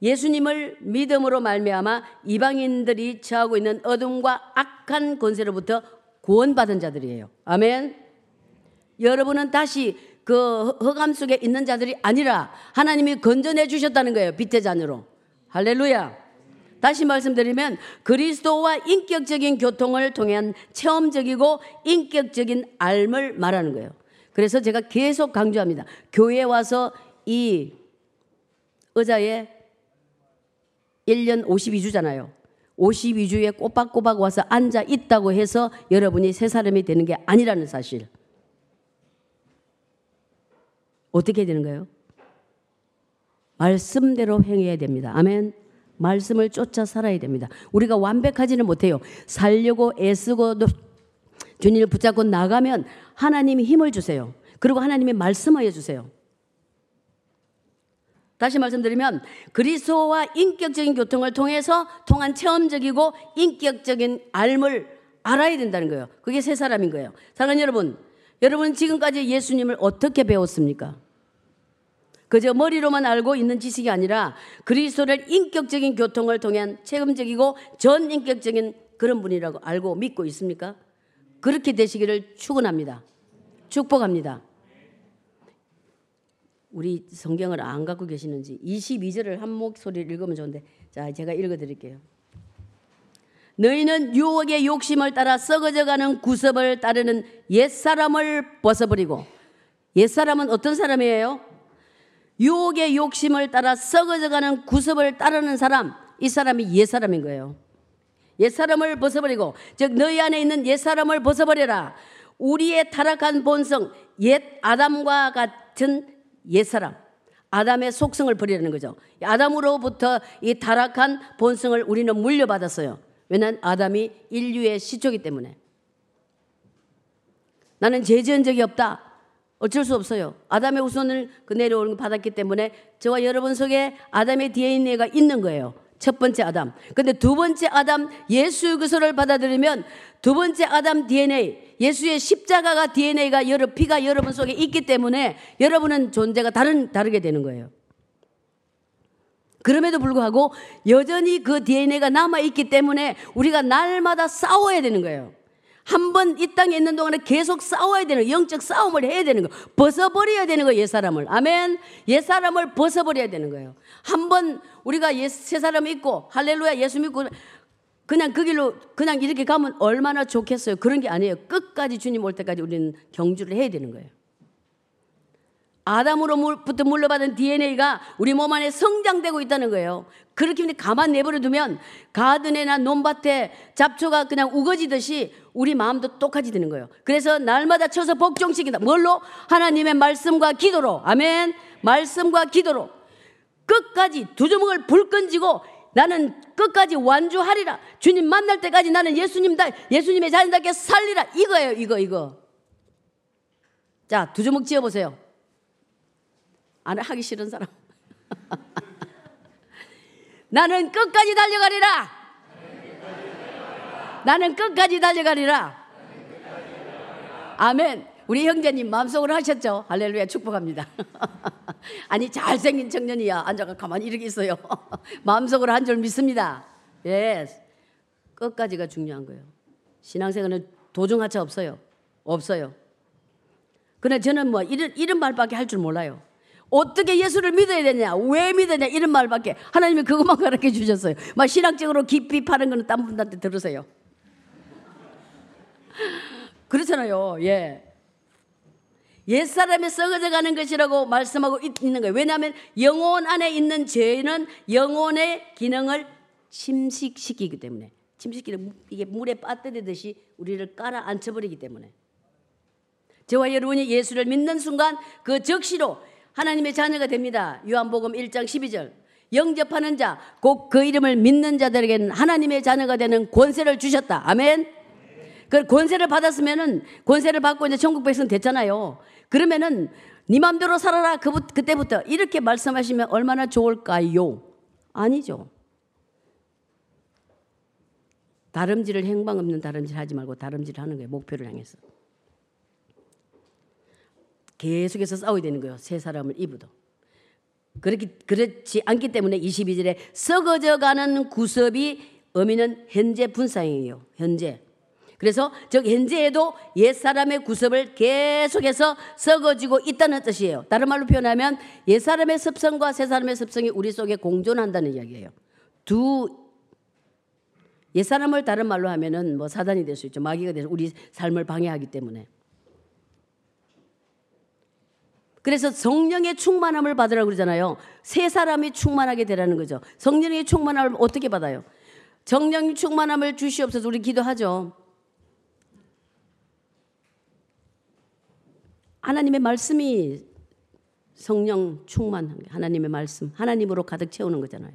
예수님을 믿음으로 말미암아 이방인들이 처하고 있는 어둠과 악한 권세로부터 구원받은 자들이에요. 아멘. 여러분은 다시 그 허감 속에 있는 자들이 아니라 하나님이 건져내 주셨다는 거예요. 빛의 자녀로. 할렐루야. 다시 말씀드리면 그리스도와 인격적인 교통을 통한 체험적이고 인격적인 알을 말하는 거예요. 그래서 제가 계속 강조합니다. 교회에 와서 이 의자에 1년 52주잖아요. 52주에 꼬박꼬박 와서 앉아 있다고 해서 여러분이 새 사람이 되는 게 아니라는 사실. 어떻게 되는 거예요? 말씀대로 행해야 됩니다. 아멘. 말씀을 쫓아 살아야 됩니다. 우리가 완벽하지는 못해요. 살려고 애쓰고 주님을 붙잡고 나가면 하나님이 힘을 주세요. 그리고 하나님이 말씀하여 주세요. 다시 말씀드리면 그리스도와 인격적인 교통을 통해서 통한 체험적이고 인격적인 알을 알아야 된다는 거예요. 그게 세 사람인 거예요. 사랑하는 여러분, 여러분 지금까지 예수님을 어떻게 배웠습니까? 그저 머리로만 알고 있는 지식이 아니라 그리스도를 인격적인 교통을 통한 체험적이고 전 인격적인 그런 분이라고 알고 믿고 있습니까? 그렇게 되시기를 축원합니다. 축복합니다. 우리 성경을 안 갖고 계시는지 22절을 한 목소리를 읽으면 좋은데 자 제가 읽어 드릴게요. 너희는 유혹의 욕심을 따라 썩어져가는 구습을 따르는 옛사람을 벗어버리고 옛사람은 어떤 사람이에요? 유혹의 욕심을 따라 썩어져가는 구습을 따르는 사람 이 사람이 옛사람인 거예요. 옛사람을 벗어버리고 즉 너희 안에 있는 옛사람을 벗어버려라. 우리의 타락한 본성 옛 아담과 같은 옛사람, 아담의 속성을 버리라는 거죠. 아담으로부터 이 타락한 본성을 우리는 물려받았어요. 왜냐하면 아담이 인류의 시초기 때문에. 나는 죄 지은 적이 없다. 어쩔 수 없어요. 아담의 후손을 그 내려오는 걸 받았기 때문에 저와 여러분 속에 아담의 DNA가 있는 거예요. 첫 번째 아담. 근데 두 번째 아담 예수 그리스도를 받아들이면 두 번째 아담 DNA 예수의 십자가가 DNA가 여러 피가 여러분 속에 있기 때문에 여러분은 존재가 다른 다르게 되는 거예요. 그럼에도 불구하고 여전히 그 DNA가 남아 있기 때문에 우리가 날마다 싸워야 되는 거예요. 한 번 이 땅에 있는 동안에 계속 싸워야 되는 영적 싸움을 해야 되는 거 벗어버려야 되는 거 옛사람을. 아멘? 옛사람을 벗어버려야 되는 거예요. 한 번 우리가 옛, 새 사람 있고 할렐루야 예수 믿고 그냥 그 길로 그냥 이렇게 가면 얼마나 좋겠어요. 그런 게 아니에요. 끝까지 주님 올 때까지 우리는 경주를 해야 되는 거예요 아담으로부터 물려받은 DNA가 우리 몸 안에 성장되고 있다는 거예요. 그렇게 가만 내버려 두면 가든에나 논밭에 잡초가 그냥 우거지듯이 우리 마음도 똑같이 되는 거예요. 그래서 날마다 쳐서 복종시킨다. 뭘로? 하나님의 말씀과 기도로. 아멘. 말씀과 기도로. 끝까지 두 주먹을 불 끈지고 나는 끝까지 완주하리라. 주님 만날 때까지 나는 예수님 다 예수님의 자녀답게 살리라. 이거예요. 이거 이거. 자, 두 주먹 지어 보세요. 안 하기 싫은 사람. [LAUGHS] 나는 끝까지 달려가리라. 나는 끝까지 달려가리라. 아멘. 우리 형제님 마음속으로 하셨죠? 할렐루야 축복합니다. [LAUGHS] 아니 잘생긴 청년이야 앉아가 가만히 이렇게 있어요. [LAUGHS] 마음속으로 한 줄 믿습니다. 예, 끝까지가 중요한 거예요. 신앙생활은 도중하차 없어요. 없어요. 그러나 저는 뭐 이런 이런 말밖에 할 줄 몰라요. 어떻게 예수를 믿어야 되냐? 왜 되냐? 이런 말밖에 하나님이 그것만 가르쳐 주셨어요. 막 신학적으로 깊이 파는 거는 딴 분한테 들으세요. [LAUGHS] 그렇잖아요. 예. 옛사람이 썩어져 가는 것이라고 말씀하고 있는 거예요. 왜냐하면 영혼 안에 있는 죄는 영혼의 기능을 침식시키기 때문에 침식기는 이게 물에 빠뜨리듯이 우리를 깔아 앉혀버리기 때문에 저와 여러분이 예수를 믿는 순간 그 적시로 하나님의 자녀가 됩니다. 요한복음 1장 12절. 영접하는 자, 곧 그 이름을 믿는 자들에게는 하나님의 자녀가 되는 권세를 주셨다. 아멘. 그 권세를 받았으면은 권세를 받고 이제 천국 백성 됐잖아요. 그러면은 네 맘대로 살아라. 그, 그때부터 이렇게 말씀하시면 얼마나 좋을까요? 아니죠. 다름질을 행방 없는 다름질 하지 말고 다름질 하는 거예요. 목표를 향해서. 계속해서 싸워야 되는 거예요. 세 사람을 입어도. 그렇기, 그렇지 않기 때문에 22절에 썩어져 가는 구섭이 의미는 현재 분상이에요. 현재. 그래서 즉 현재에도 옛사람의 구섭을 계속해서 썩어지고 있다는 뜻이에요. 다른 말로 표현하면 옛사람의 습성과 새사람의 습성이 우리 속에 공존한다는 이야기예요. 두 옛사람을 다른 말로 하면은 뭐 사단이 될 수 있죠. 마귀가 돼서 우리 삶을 방해하기 때문에. 그래서 성령의 충만함을 받으라고 그러잖아요. 새 사람이 충만하게 되라는 거죠. 성령의 충만함을 어떻게 받아요? 성령 충만함을 주시옵소서 우리 기도하죠. 하나님의 말씀이 성령 충만한 하나님의 말씀, 하나님으로 가득 채우는 거잖아요.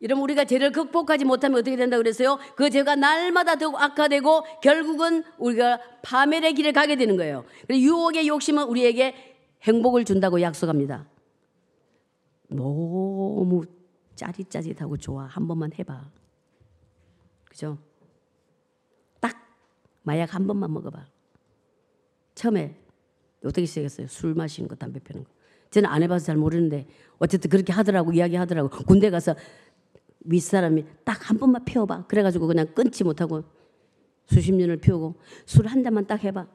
이러면 우리가 죄를 극복하지 못하면 어떻게 된다 그랬어요? 그 죄가 날마다 더 악화되고 결국은 우리가 파멸의 길에 가게 되는 거예요. 유혹의 욕심은 우리에게 행복을 준다고 약속합니다. 너무 짜릿짜릿하고 좋아. 한 번만 해봐. 그죠? 마약 한 번만 먹어봐. 처음에 어떻게 시작했어요? 술 마시는 거, 담배 피는 거. 저는 안 해봐서 잘 모르는데 어쨌든 그렇게 하더라고 이야기 하더라고. 군대 가서 윗사람이 딱 한 번만 피워봐. 그래가지고 그냥 끊지 못하고 수십 년을 피우고 술 한 잔만 딱 해봐.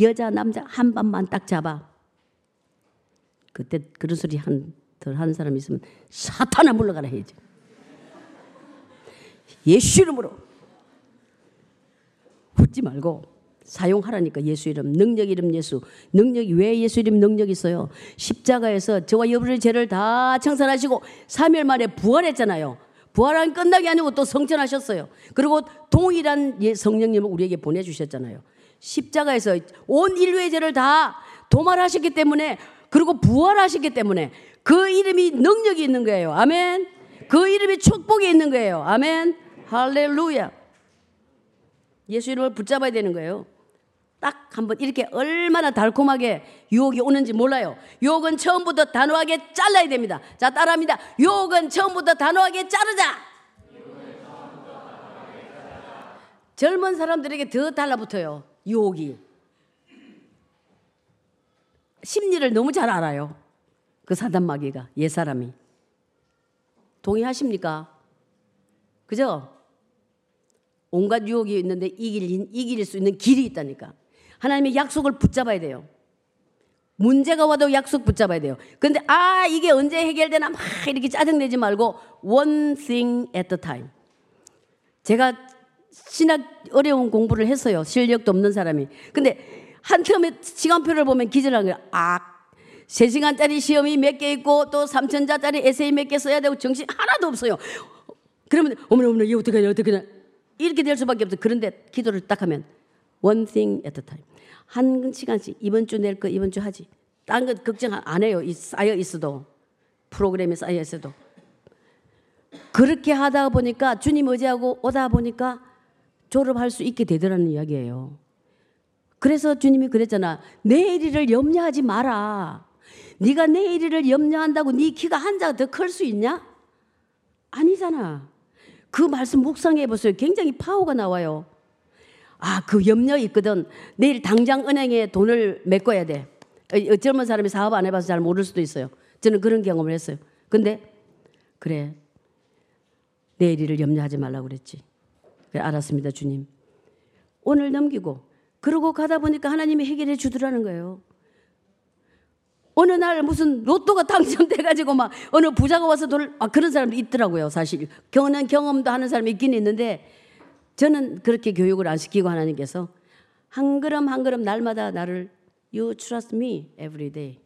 여자 남자 한 번만 딱 잡아. 그때 그런 소리 한덜 하는 사람 있으면 사탄아 물러가라 해야지. 예수 이름으로 붙지 말고 사용하라니까 예수 이름 능력 이름 예수. 능력이 왜 예수 이름 능력이 있어요? 십자가에서 저와 여러분의 죄를 다 청산하시고 3일 만에 부활했잖아요. 부활한 끝나게 아니고 또 성전하셨어요. 그리고 동일한 예, 성령님을 우리에게 보내주셨잖아요. 십자가에서 온 인류의 죄를 다 도말하셨기 때문에 그리고 부활하셨기 때문에 그 이름이 능력이 있는 거예요. 아멘. 그 이름이 축복이 있는 거예요. 아멘. 할렐루야. 예수 이름을 붙잡아야 되는 거예요. 딱 한번 이렇게 얼마나 달콤하게 유혹이 오는지 몰라요. 유혹은 처음부터 단호하게 잘라야 됩니다. 자, 따라합니다. 유혹은 처음부터 단호하게 자르자. 젊은 사람들에게 더 달라붙어요. 유혹이. 심리를 너무 잘 알아요. 그 사단마귀가, 옛 사람이. 동의하십니까? 그죠? 온갖 유혹이 있는데 이길, 이길 수 있는 길이 있다니까. 하나님의 약속을 붙잡아야 돼요. 문제가 와도 약속 붙잡아야 돼요. 근데 아 이게 언제 해결되나 막 이렇게 짜증내지 말고 one thing at a time. 제가 신학 어려운 공부를 했어요. 실력도 없는 사람이. 근데 한 텀에 시간표를 보면 기절한 거야. 아, 3시간짜리 시험이 몇 개 있고 또 3천자짜리 에세이 몇 개 써야 되고 정신 하나도 없어요. 그러면 어머나 어머나 이거 어떻게 하냐 어떻게 하냐 이렇게 될 수밖에 없어. 그런데 기도를 딱 하면 one thing at a time. 한 시간씩 이번 주 낼 거 이번 주 하지. 딴 거 걱정 안 해요. 쌓여 있어도 프로그램에 쌓여 있어도. 그렇게 하다 보니까 주님 의지하고 오다 보니까 졸업할 수 있게 되더라는 이야기예요. 그래서 주님이 그랬잖아. 내일을 염려하지 마라. 네가 내일을 염려한다고 네 키가 한자더클 수 있냐? 아니잖아. 그 말씀 묵상해 보세요. 굉장히 파워가 나와요. 아, 그 염려 있거든. 내일 당장 은행에 돈을 메꿔야 돼. 어, 젊은 사람이 사업 안 해봐서 잘 모를 수도 있어요. 저는 그런 경험을 했어요. 근데, 그래. 내일을 염려하지 말라고 그랬지. 그래, 알았습니다, 주님. 오늘 넘기고, 그러고 가다 보니까 하나님이 해결해 주더라는 거예요. 어느 날 무슨 로또가 당첨돼가지고 막 어느 부자가 와서 돈을, 아, 그런 사람도 있더라고요, 사실. 경험, 경험도 하는 사람이 있긴 있는데, 저는 그렇게 교육을 안 시키고 하나님께서 한 걸음 한 걸음 날마다 나를 You trust me every day.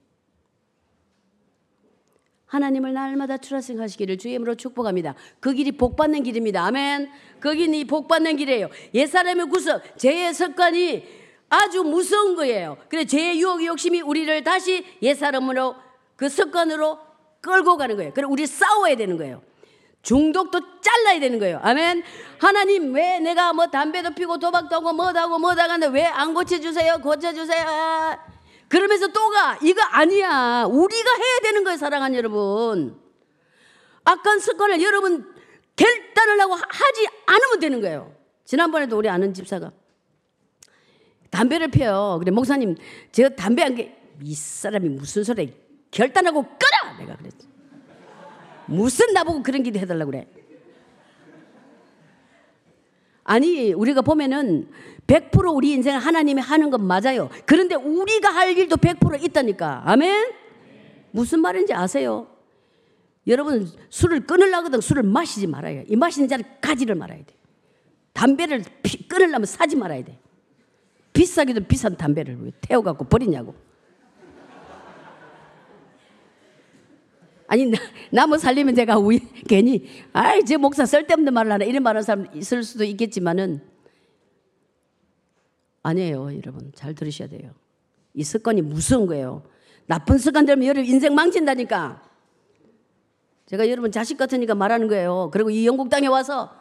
하나님을 날마다 트러싱 하시기를 주의 이름으로 축복합니다. 그 길이 복 받는 길입니다. 아멘. 거기 복 받는 길이에요. 옛사람의 구석, 죄의 습관이 아주 무서운 거예요. 그래 죄의 유혹 욕심이 우리를 다시 옛사람으로 그 습관으로 끌고 가는 거예요. 그래 우리 싸워야 되는 거예요. 중독도 잘라야 되는 거예요. 아멘. 하나님 왜 내가 뭐 담배도 피고 도박도 하고 뭐도 하고 뭐도 하는데 왜 안 고쳐주세요? 고쳐주세요. 그러면서 또 가. 이거 아니야. 우리가 해야 되는 거예요. 사랑하는 여러분. 악한 습관을 여러분 결단을 하고 하지 않으면 되는 거예요. 지난번에도 우리 아는 집사가 담배를 피워요. 그래 목사님 제가 담배 한 게 이 사람이 무슨 소리 결단하고 끊어 내가 그랬지. 무슨 나보고 그런 기도 해달라고 그래. 아니 우리가 보면은 100% 우리 인생 하나님이 하는 건 맞아요. 그런데 우리가 할 일도 100% 있다니까. 아멘? 무슨 말인지 아세요? 여러분 술을 끊으려거든 술을 마시지 말아요. 이 마시는 자를 가지를 말아야 돼. 담배를 피, 끊으려면 사지 말아야 돼. 비싸기도 비싼 담배를 왜 태워갖고 버리냐고. 아니 나, 무 살리면 제가 우리, 괜히 아이 제 목사 쓸데없는 말을 하나 이런 말하는 사람 있을 수도 있겠지만은 아니에요 여러분. 잘 들으셔야 돼요. 이 습관이 무서운 거예요. 나쁜 습관 들면 여러분 인생 망친다니까. 제가 여러분 자식 같으니까 말하는 거예요. 그리고 이 영국 땅에 와서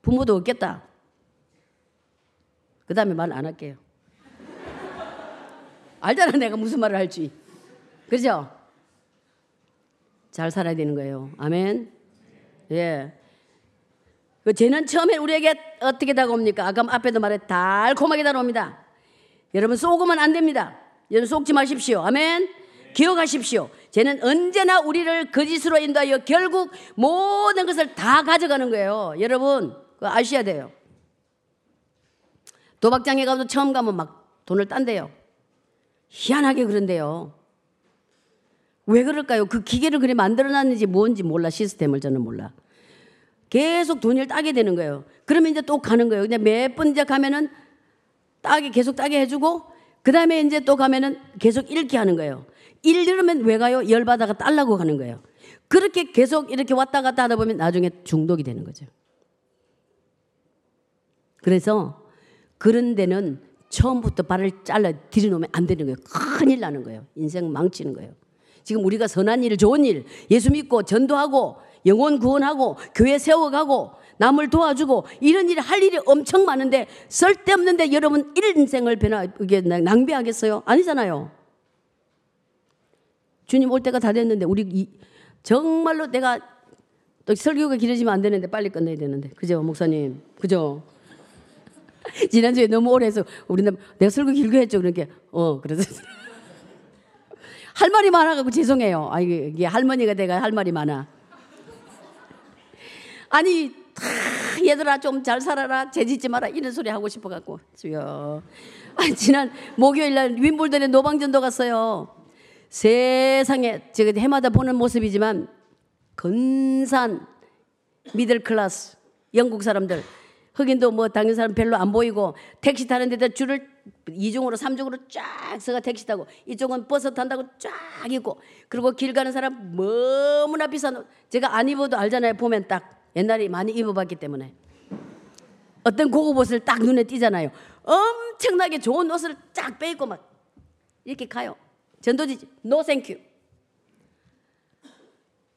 부모도 없겠다. 그 다음에 말 안 할게요. 알잖아 내가 무슨 말을 할지. 그죠? 잘 살아야 되는 거예요. 아멘. 예. 그 죄는 처음에 우리에게 어떻게 다가옵니까? 아까 앞에도 말해 달콤하게 다가옵니다. 여러분 속으면 안 됩니다. 여러분 속지 마십시오. 아멘. 기억하십시오. 죄는 언제나 우리를 거짓으로 인도하여 결국 모든 것을 다 가져가는 거예요. 여러분 그거 아셔야 돼요. 도박장에 가도 처음 가면 막 돈을 딴대요. 희한하게 그런데요. 왜 그럴까요? 그 기계를 그래 만들어놨는지 뭔지 몰라 시스템을 저는 몰라. 계속 돈을 따게 되는 거예요. 그러면 이제 또 가는 거예요. 그냥 몇번 이제 가면은 따게 계속 따게 해주고 그 다음에 이제 또 가면은 계속 잃게 하는 거예요. 잃으면 왜 가요? 열받아가 딸라고 가는 거예요. 그렇게 계속 이렇게 왔다 갔다 하다 보면 나중에 중독이 되는 거죠. 그래서 그런 데는 처음부터 발을 잘라 들여놓으면 안 되는 거예요. 큰일 나는 거예요. 인생 망치는 거예요. 지금 우리가 선한 일, 좋은 일, 예수 믿고 전도하고 영혼 구원하고 교회 세워가고 남을 도와주고 이런 일 할 일이 엄청 많은데 쓸데없는데 여러분 인생을 변화 이게 낭비하겠어요? 아니잖아요. 주님 올 때가 다 됐는데 우리 이, 정말로 내가 또 설교가 길어지면 안 되는데 빨리 끝내야 되는데 그죠 목사님 그죠? [LAUGHS] 지난주에 너무 오래 해서 우리는 내가 설교 길게 했죠 그러니까 어 그래서 [LAUGHS] 할 말이 많아가지고 죄송해요. 아, 이게 할머니가 내가 할 말이 많아. 아니, 얘들아 좀 잘 살아라. 죄짓지 마라. 이런 소리 하고 싶어갖고. 주여. 아니, 지난 목요일 날 윔블던에 노방전도 갔어요. 세상에, 제가 해마다 보는 모습이지만, 중산, middle class, 영국 사람들, 흑인도 뭐 당연 사람 별로 안 보이고 택시 타는 데다 줄을 이중으로 삼중으로 쫙 서가 택시 타고 이쪽은 버스 탄다고 쫙 있고 그리고 길 가는 사람 너무나 비싼 옷. 제가 안 입어도 알잖아요 보면 딱. 옛날에 많이 입어봤기 때문에. 어떤 고급 옷을 딱 눈에 띄잖아요. 엄청나게 좋은 옷을 쫙 빼입고 막 이렇게 가요. 전도지 no thank you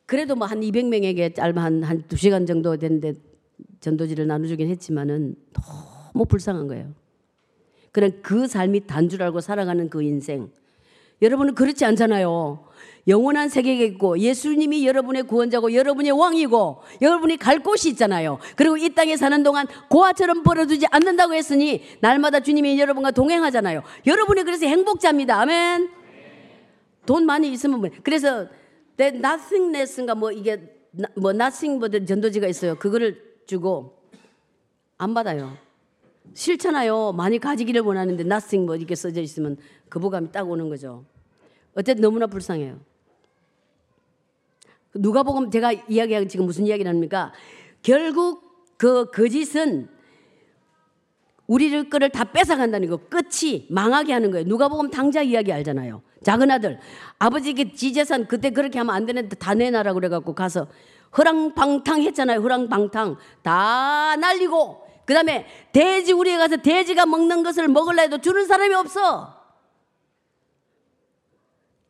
그래도 뭐 한 200명에게 짧아 한, 한 2시간 정도 됐는데 전도지를 나눠주긴 했지만은 너무 불쌍한 거예요. 그런 그 삶이 단줄 알고 살아가는 그 인생. 여러분은 그렇지 않잖아요. 영원한 세계가 있고 예수님이 여러분의 구원자고 여러분의 왕이고 여러분이 갈 곳이 있잖아요. 그리고 이 땅에 사는 동안 고아처럼 버려두지 않는다고 했으니 날마다 주님이 여러분과 동행하잖아요. 여러분이 그래서 행복자입니다. 아멘. 돈 많이 있으면 뭐. 그래서 that nothingness인가 뭐 이게 뭐 nothing 뭐 전도지가 있어요. 그거를 주고 안 받아요. 싫잖아요. 많이 가지기를 원하는데 nothing 뭐 이렇게 써져 있으면 거부감이 딱 오는 거죠. 어쨌든 너무나 불쌍해요. 누가 보면 제가 이야기하기 지금 무슨 이야기를 합니까? 결국 그 거짓은 우리를 거를 다 뺏어간다는 거 끝이 망하게 하는 거예요. 누가 보면 당자 이야기 알잖아요. 작은 아들 아버지께 지재산 그때 그렇게 하면 안 되는데 다 내놔라 그래갖고 가서 허랑방탕 했잖아요. 허랑방탕 다 날리고 그 다음에 돼지 우리에 가서 돼지가 먹는 것을 먹을라 해도 주는 사람이 없어.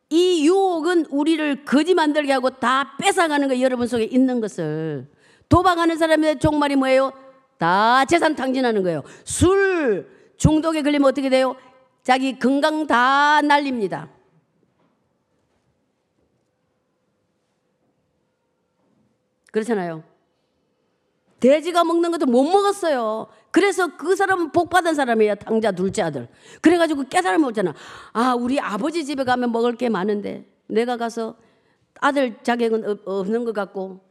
이 유혹은 우리를 거지 만들게 하고 다 뺏어가는 거 여러분 속에 있는 것을 도박하는 사람의 종말이 뭐예요? 다 재산 탕진하는 거예요. 술 중독에 걸리면 어떻게 돼요? 자기 건강 다 날립니다. 그렇잖아요. 돼지가 먹는 것도 못 먹었어요. 그래서 그 사람은 복 받은 사람이에요. 당자 둘째 아들. 그래가지고 깨달음이 오잖아. 아, 우리 아버지 집에 가면 먹을 게 많은데 내가 가서 아들 자격은 없는 것 같고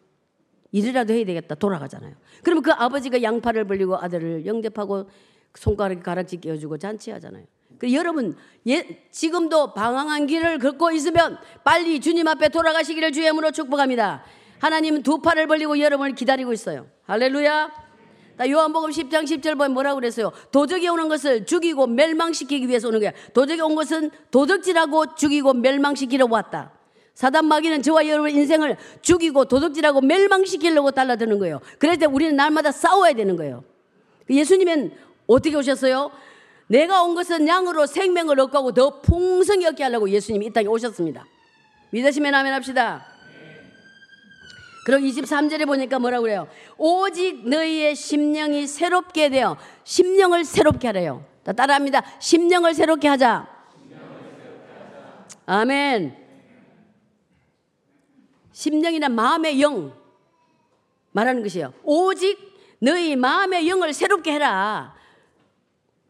일이라도 해야 되겠다. 돌아가잖아요. 그러면 그 아버지가 양팔을 벌리고 아들을 영접하고 손가락에 가락지 끼워주고 잔치하잖아요. 그 여러분 예, 지금도 방황한 길을 걷고 있으면 빨리 주님 앞에 돌아가시기를 주의 이름으로 축복합니다. 하나님은 두 팔을 벌리고 여러분을 기다리고 있어요. 할렐루야. 요한복음 10장 10절 보면 뭐라고 그랬어요? 도적이 오는 것을 죽이고 멸망시키기 위해서 오는 거야. 도적이 온 것은 도적질하고 죽이고 멸망시키려 왔다. 사단 마귀는 저와 여러분 인생을 죽이고 도둑질하고 멸망시키려고 달라드는 거예요. 그래서 우리는 날마다 싸워야 되는 거예요. 예수님은 어떻게 오셨어요? 내가 온 것은 양으로 생명을 얻고 더 풍성히 얻게 하려고 예수님이 이 땅에 오셨습니다. 믿으시면 아멘 합시다. 그리고 23절에 보니까 뭐라고 그래요? 오직 너희의 심령이 새롭게 되어 심령을 새롭게 하래요. 따라합니다. 심령을 새롭게 하자. 아멘. 심령이나 마음의 영 말하는 것이에요. 오직 너희 마음의 영을 새롭게 해라.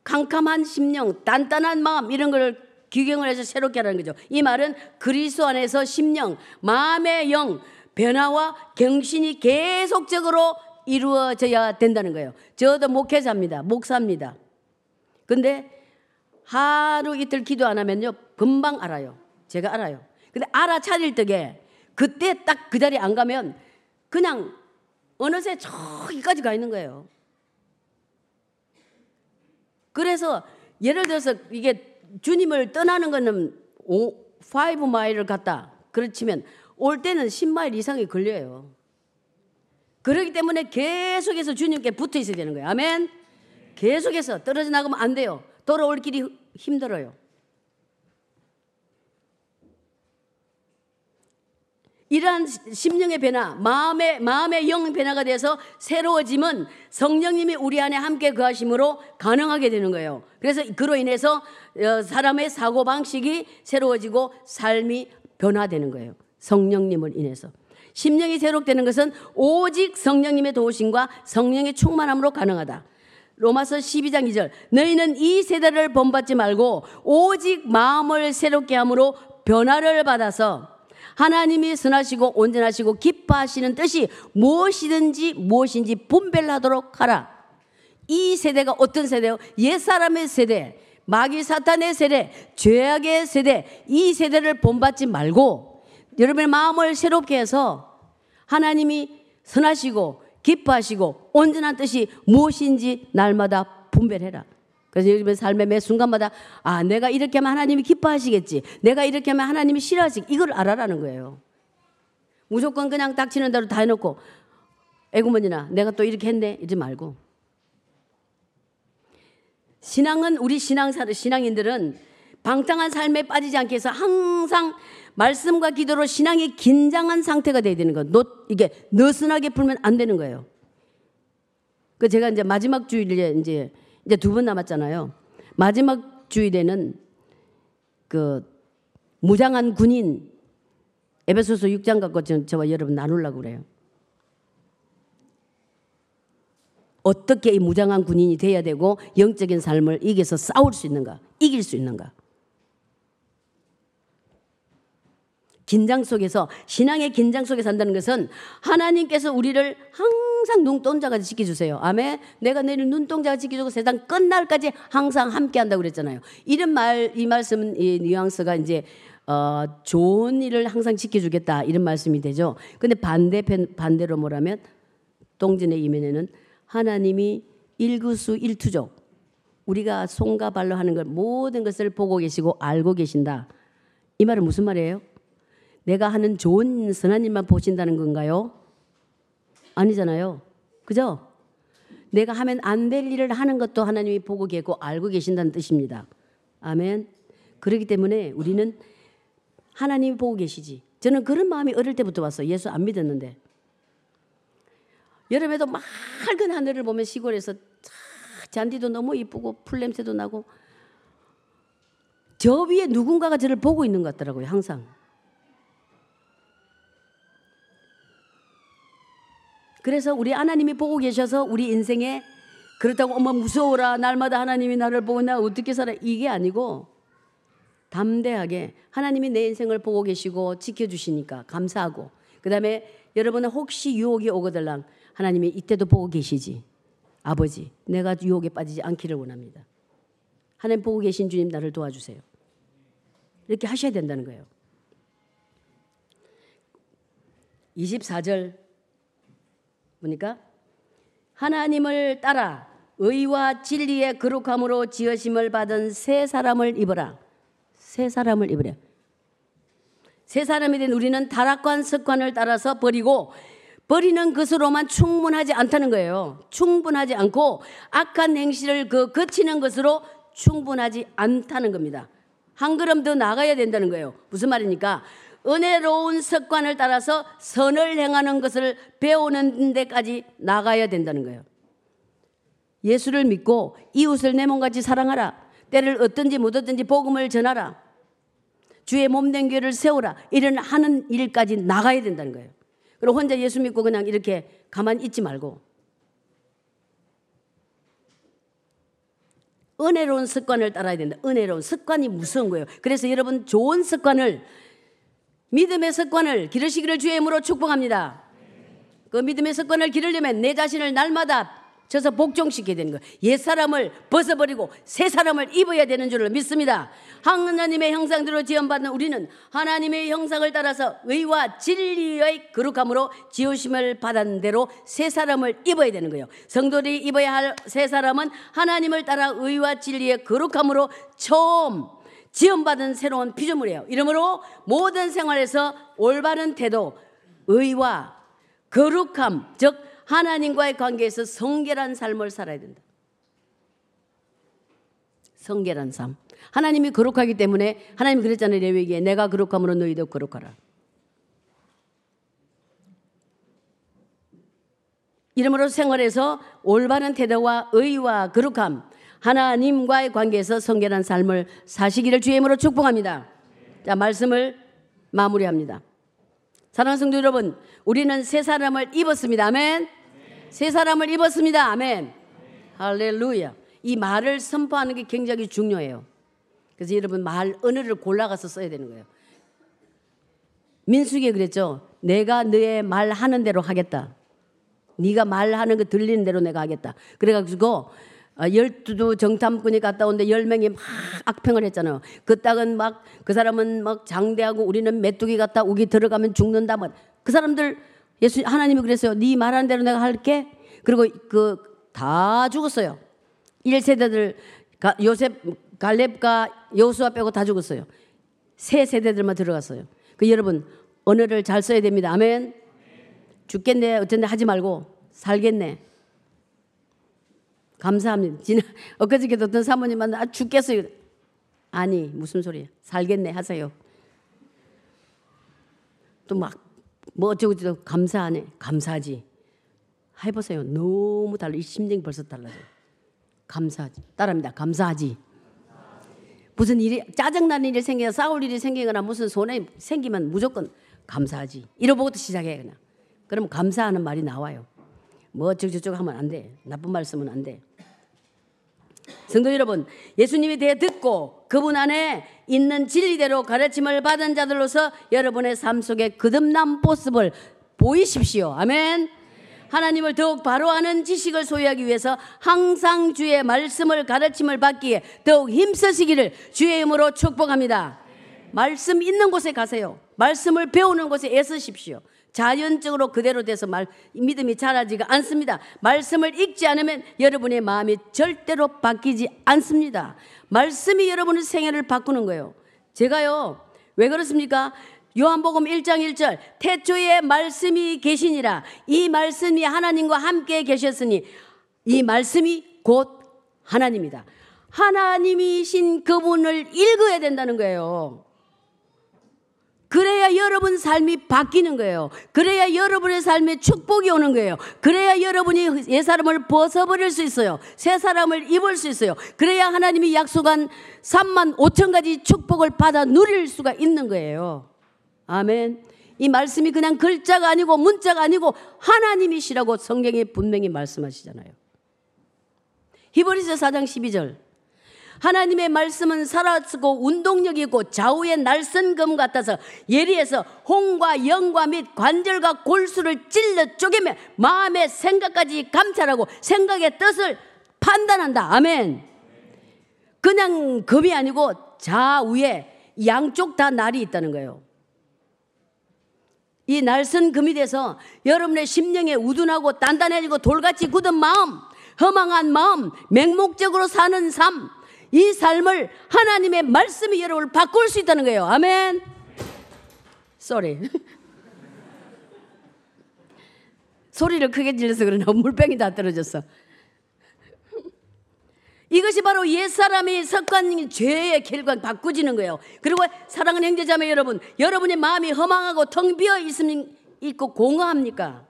캄캄한 심령, 단단한 마음 이런 걸 규경을 해서 새롭게 하라는 거죠. 이 말은 그리스도 안에서 심령, 마음의 영, 변화와 경신이 계속적으로 이루어져야 된다는 거예요. 저도 목회자입니다. 목사입니다. 근데 하루 이틀 기도 안 하면요. 금방 알아요. 제가 알아요. 근데 알아차릴 때에 그때 딱 그 자리에 안 가면 그냥 어느새 저기까지 가 있는 거예요. 그래서 예를 들어서 이게 주님을 떠나는 거는 5, 5마일을 갔다. 그렇지만 올 때는 10마일 이상이 걸려요. 그렇기 때문에 계속해서 주님께 붙어 있어야 되는 거예요. 아멘. 계속해서 떨어져 나가면 안 돼요. 돌아올 길이 힘들어요. 이러한 심령의 변화, 마음의 마음의 영 변화가 돼서 새로워짐은 성령님이 우리 안에 함께 거하심으로 가능하게 되는 거예요. 그래서 그로 인해서 어, 사람의 사고 방식이 새로워지고 삶이 변화되는 거예요. 성령님을 인해서. 심령이 새롭되는 것은 오직 성령님의 도우심과 성령의 충만함으로 가능하다. 로마서 12장 2절. 너희는 이 세대를 본받지 말고 오직 마음을 새롭게 함으로 변화를 받아서 하나님이 선하시고 온전하시고 기뻐하시는 뜻이 무엇이든지 무엇인지 분별하도록 하라. 이 세대가 어떤 세대요? 옛사람의 세대, 마귀 사탄의 세대, 죄악의 세대, 이 세대를 본받지 말고 여러분의 마음을 새롭게 해서 하나님이 선하시고 기뻐하시고 온전한 뜻이 무엇인지 날마다 분별해라. 그래서 요즘에 삶의 매 순간마다 아 내가 이렇게 하면 하나님이 기뻐하시겠지. 내가 이렇게 하면 하나님이 싫어하시. 이걸 알아라는 거예요. 무조건 그냥 닥치는 대로 다 해놓고 애구머니나 내가 또 이렇게 했네 이러지 말고 신앙은 우리 신앙사 신앙인들은 방탕한 삶에 빠지지 않게 해서 항상 말씀과 기도로 신앙이 긴장한 상태가 돼야 되는 거. 노, 이게 느슨하게 풀면 안 되는 거예요. 그 제가 이제 마지막 주일에 이제 이제 두 번 남았잖아요. 마지막 주일에는 그 무장한 군인 에베소서 6장 갖고 저와 여러분 나누려고 그래요. 어떻게 이 무장한 군인이 돼야 되고 영적인 삶을 이겨서 싸울 수 있는가, 이길 수 있는가. 긴장 속에서 신앙의 긴장 속에 산다는 것은 하나님께서 우리를 항상 눈동자가 지켜주세요. 아멘. 내가 내일 눈동자가 지켜주고 세상 끝날까지 항상 함께한다고 그랬잖아요. 이런 말, 이 말씀은 이 뉘앙스가 이제 어, 좋은 일을 항상 지켜주겠다 이런 말씀이 되죠. 근데 반대편 반대로 뭐라면 동진의 이면에는 하나님이 일구수 일투족 우리가 손과 발로 하는 걸 모든 것을 보고 계시고 알고 계신다. 이 말은 무슨 말이에요? 내가 하는 좋은 선한 일만 보신다는 건가요? 아니잖아요. 그죠? 내가 하면 안 될 일을 하는 것도 하나님이 보고 계고 알고 계신다는 뜻입니다. 아멘. 그렇기 때문에 우리는 하나님이 보고 계시지. 저는 그런 마음이 어릴 때부터 왔어요. 예수 안 믿었는데. 여름에도 맑은 하늘을 보면 시골에서 잔디도 너무 이쁘고 풀 냄새도 나고 저 위에 누군가가 저를 보고 있는 것 같더라고요. 항상. 그래서 우리 하나님이 보고 계셔서 우리 인생에 그렇다고 어머 무서워라 날마다 하나님이 나를 보고 나 어떻게 살아? 이게 아니고 담대하게 하나님이 내 인생을 보고 계시고 지켜주시니까 감사하고. 그 다음에 여러분은 혹시 유혹이 오거들랑 하나님이 이때도 보고 계시지? 아버지 내가 유혹에 빠지지 않기를 원합니다. 하나님 보고 계신 주님 나를 도와주세요. 이렇게 하셔야 된다는 거예요. 24절 보니까 하나님을 따라 의와 진리의 거룩함으로 지으심을 받은 새 사람을 입어라. 새 사람을 입으래. 새 사람이 된 우리는 타락한 습관을 따라서 버리고 버리는 것으로만 충분하지 않다는 거예요. 충분하지 않고 악한 행실을 그 거치는 것으로 충분하지 않다는 겁니다. 한 걸음 더 나가야 된다는 거예요. 무슨 말입니까? 은혜로운 습관을 따라서 선을 행하는 것을 배우는 데까지 나가야 된다는 거예요. 예수를 믿고 이웃을 내 몸같이 사랑하라. 때를 얻든지 못 얻든지 복음을 전하라. 주의 몸된 교회를 세우라. 이런 하는 일까지 나가야 된다는 거예요. 그리고 혼자 예수 믿고 그냥 이렇게 가만히 있지 말고 은혜로운 습관을 따라야 된다. 은혜로운 습관이 무서운 거예요. 그래서 여러분 좋은 습관을 믿음의 습관을 기르시기를 주의 이름으로 축복합니다. 그 믿음의 습관을 기르려면 내 자신을 날마다 저서 복종시켜야 되는 거예요. 옛 사람을 벗어버리고 새 사람을 입어야 되는 줄을 믿습니다. 하나님의 형상대로 지원받는 우리는 하나님의 형상을 따라서 의와 진리의 거룩함으로 지으심을 받은 대로 새 사람을 입어야 되는 거예요. 성도들이 입어야 할 새 사람은 하나님을 따라 의와 진리의 거룩함으로 처음 지원받은 새로운 피조물이에요. 이러므로 모든 생활에서 올바른 태도, 의와 거룩함, 즉 하나님과의 관계에서 성결한 삶을 살아야 된다. 성결한 삶. 하나님이 거룩하기 때문에 하나님이 그랬잖아요. 레위기에 내가 거룩함으로 너희도 거룩하라. 이러므로 생활에서 올바른 태도와 의와 거룩함, 하나님과의 관계에서 성결한 삶을 사시기를 주의 이름으로 축복합니다. 자, 말씀을 마무리합니다. 사랑하는 성도 여러분, 우리는 새 사람을 입었습니다. 아멘. 새 사람을 입었습니다. 아멘. 할렐루야. 이 말을 선포하는 게 굉장히 중요해요. 그래서 여러분 말 언어를 골라가서 써야 되는 거예요. 민숙이 그랬죠. 내가 너의 말하는 대로 하겠다. 네가 말하는 거 들리는 대로 내가 하겠다. 그래가지고 아, 열두 정탐꾼이 갔다 오는데 열 명이 막 악평을 했잖아요. 그 땅은 막 그 사람은 막 장대하고 우리는 메뚜기 같다 우기 들어가면 죽는다. 막그 사람들 예수 하나님이 그랬어요. 네 말하는 대로 내가 할게. 그리고 그 다 죽었어요. 1세대들 요셉 갈렙과 여호수아 빼고 다 죽었어요. 세 세대들만 들어갔어요. 그 여러분 언어를 잘 써야 됩니다. 아멘. 죽겠네 어쩐데 하지 말고 살겠네. 감사합니다. 지난 [LAUGHS] 엊그저께도 어떤 사모님 만나 아, 죽겠어요. 아니 무슨 소리야? 살겠네 하세요. 또 막 뭐 어쩌고 저쩌고 감사하네. 감사하지. 해보세요. 너무 달라. 이 심정이 벌써 달라져요. 감사하지. 따라합니다. 감사하지. 무슨 일이 짜증나는 일이 생기거나 싸울 일이 생기거나 무슨 손해 생기면 무조건 감사하지. 이러고부터 시작해 그냥. 그럼 감사하는 말이 나와요. 뭐 어쩌고저쩌고 하면 안 돼. 나쁜 말씀은 안 돼. 성도 여러분, 예수님에 대해 듣고 그분 안에 있는 진리대로 가르침을 받은 자들로서 여러분의 삶 속에 거듭난 모습을 보이십시오. 아멘. 하나님을 더욱 바로 아는 지식을 소유하기 위해서 항상 주의 말씀을 가르침을 받기에 더욱 힘쓰시기를 주의 이름으로 축복합니다. 말씀 있는 곳에 가세요. 말씀을 배우는 곳에 애쓰십시오. 자연적으로 그대로 돼서 말, 믿음이 자라지가 않습니다. 말씀을 읽지 않으면 여러분의 마음이 절대로 바뀌지 않습니다. 말씀이 여러분의 생애를 바꾸는 거예요. 제가요, 왜 그렇습니까? 요한복음 1장 1절 태초에 말씀이 계시니라 이 말씀이 하나님과 함께 계셨으니 이 말씀이 곧 하나님이다. 하나님이신 그분을 읽어야 된다는 거예요. 그래야 여러분 삶이 바뀌는 거예요. 그래야 여러분의 삶에 축복이 오는 거예요. 그래야 여러분이 옛 사람을 벗어버릴 수 있어요. 새 사람을 입을 수 있어요. 그래야 하나님이 약속한 3만 5천 가지 축복을 받아 누릴 수가 있는 거예요. 아멘. 이 말씀이 그냥 글자가 아니고 문자가 아니고 하나님이시라고 성경에 분명히 말씀하시잖아요. 히브리서 4장 12절. 하나님의 말씀은 살아쓰고 운동력이 있고 좌우의 날선 검 같아서 예리해서 홍과 영과 및 관절과 골수를 찔러 쪼개며 마음의 생각까지 감찰하고 생각의 뜻을 판단한다. 아멘. 그냥 검이 아니고 좌우에 양쪽 다 날이 있다는 거예요. 이 날선 금이 돼서 여러분의 심령에 우둔하고 단단해지고 돌같이 굳은 마음, 허망한 마음, 맹목적으로 사는 삶, 이 삶을 하나님의 말씀이 여러분을 바꿀 수 있다는 거예요. 아멘. Sorry. [LAUGHS] 소리를 크게 질러서 그러나 [LAUGHS] 물병이 다 떨어졌어. 이것이 바로 옛사람이 습관 죄의 결과 바꿔지는 거예요. 그리고 사랑하는 형제자매 여러분, 여러분의 마음이 허망하고 텅 비어 있으면 있고 공허합니까?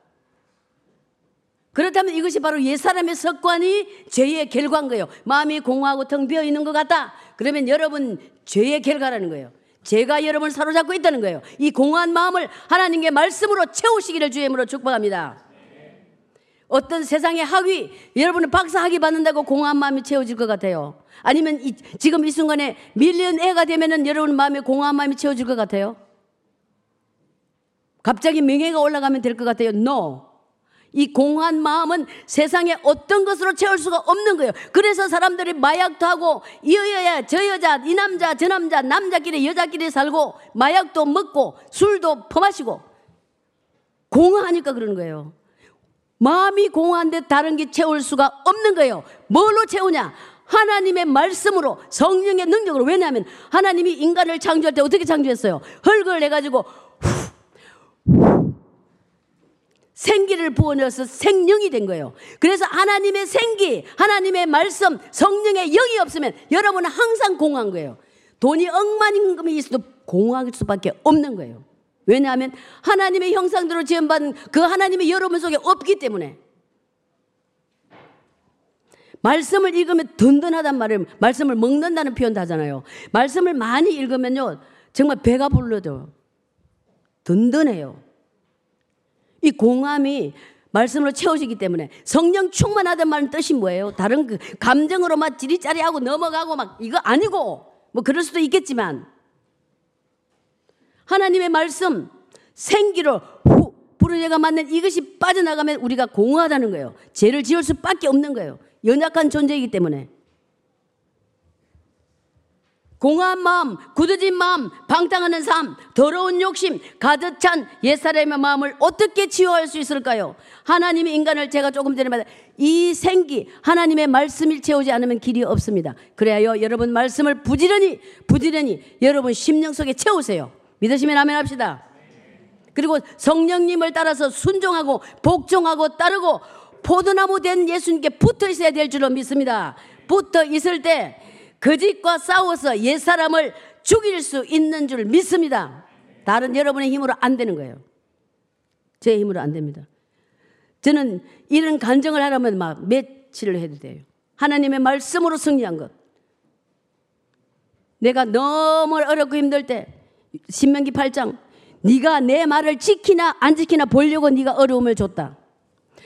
그렇다면 이것이 바로 옛사람의 습관이 죄의 결과인 거예요. 마음이 공허하고 텅 비어 있는 것 같다. 그러면 여러분 죄의 결과라는 거예요. 죄가 여러분을 사로잡고 있다는 거예요. 이 공허한 마음을 하나님께 말씀으로 채우시기를 주임으로 축복합니다. 어떤 세상의 학위, 여러분은 박사 학위 받는다고 공허한 마음이 채워질 것 같아요. 아니면 이, 지금 이 순간에 밀리언 애가 되면은 여러분 마음에 공허한 마음이 채워질 것 같아요. 갑자기 명예가 올라가면 될 것 같아요. No. 이 공허한 마음은 세상에 어떤 것으로 채울 수가 없는 거예요. 그래서 사람들이 마약도 하고 이 여자, 저 여자, 이 남자, 저 남자, 남자끼리 여자끼리 살고 마약도 먹고 술도 퍼마시고 공허하니까 그러는 거예요. 마음이 공허한데 다른 게 채울 수가 없는 거예요. 뭘로 채우냐? 하나님의 말씀으로 성령의 능력으로 왜냐하면 하나님이 인간을 창조할 때 어떻게 창조했어요? 흙을 내가지고 생기를 부어넣어서 생명이 된 거예요. 그래서 하나님의 생기, 하나님의 말씀, 성령의 영이 없으면 여러분은 항상 공허한 거예요. 돈이 억만임금이 있어도 공허할 수밖에 없는 거예요. 왜냐하면 하나님의 형상대로 지음받은 그 하나님의 여러분 속에 없기 때문에 말씀을 읽으면 든든하단 말을 말씀을 먹는다는 표현도 하잖아요. 말씀을 많이 읽으면요 정말 배가 불러도 든든해요. 이 공함이 말씀으로 채워지기 때문에 성령 충만하단 말은 뜻이 뭐예요? 다른 그 감정으로 막 지리짜리하고 넘어가고 막 이거 아니고 뭐 그럴 수도 있겠지만 하나님의 말씀 생기로 후 부르짖가 맞는 이것이 빠져나가면 우리가 공허하다는 거예요. 죄를 지을 수밖에 없는 거예요. 연약한 존재이기 때문에. 공허한 마음, 굳어진 마음, 방탕하는 삶, 더러운 욕심, 가득 찬 옛사람의 마음을 어떻게 치유할 수 있을까요? 하나님이 인간을 제가 조금 전에 말한 이 생기, 하나님의 말씀을 채우지 않으면 길이 없습니다. 그래야 여러분 말씀을 부지런히, 부지런히 여러분 심령 속에 채우세요. 믿으시면 아멘 합시다. 그리고 성령님을 따라서 순종하고 복종하고 따르고 포도나무 된 예수님께 붙어 있어야 될 줄로 믿습니다. 붙어 있을 때 거짓과 싸워서 옛사람을 죽일 수 있는 줄 믿습니다. 다른 여러분의 힘으로 안 되는 거예요. 제 힘으로 안 됩니다. 저는 이런 간정을 하려면 막 며칠을 해도 돼요. 하나님의 말씀으로 승리한 것. 내가 너무 어렵고 힘들 때 신명기 8장 네가 내 말을 지키나 안 지키나 보려고 네가 어려움을 줬다.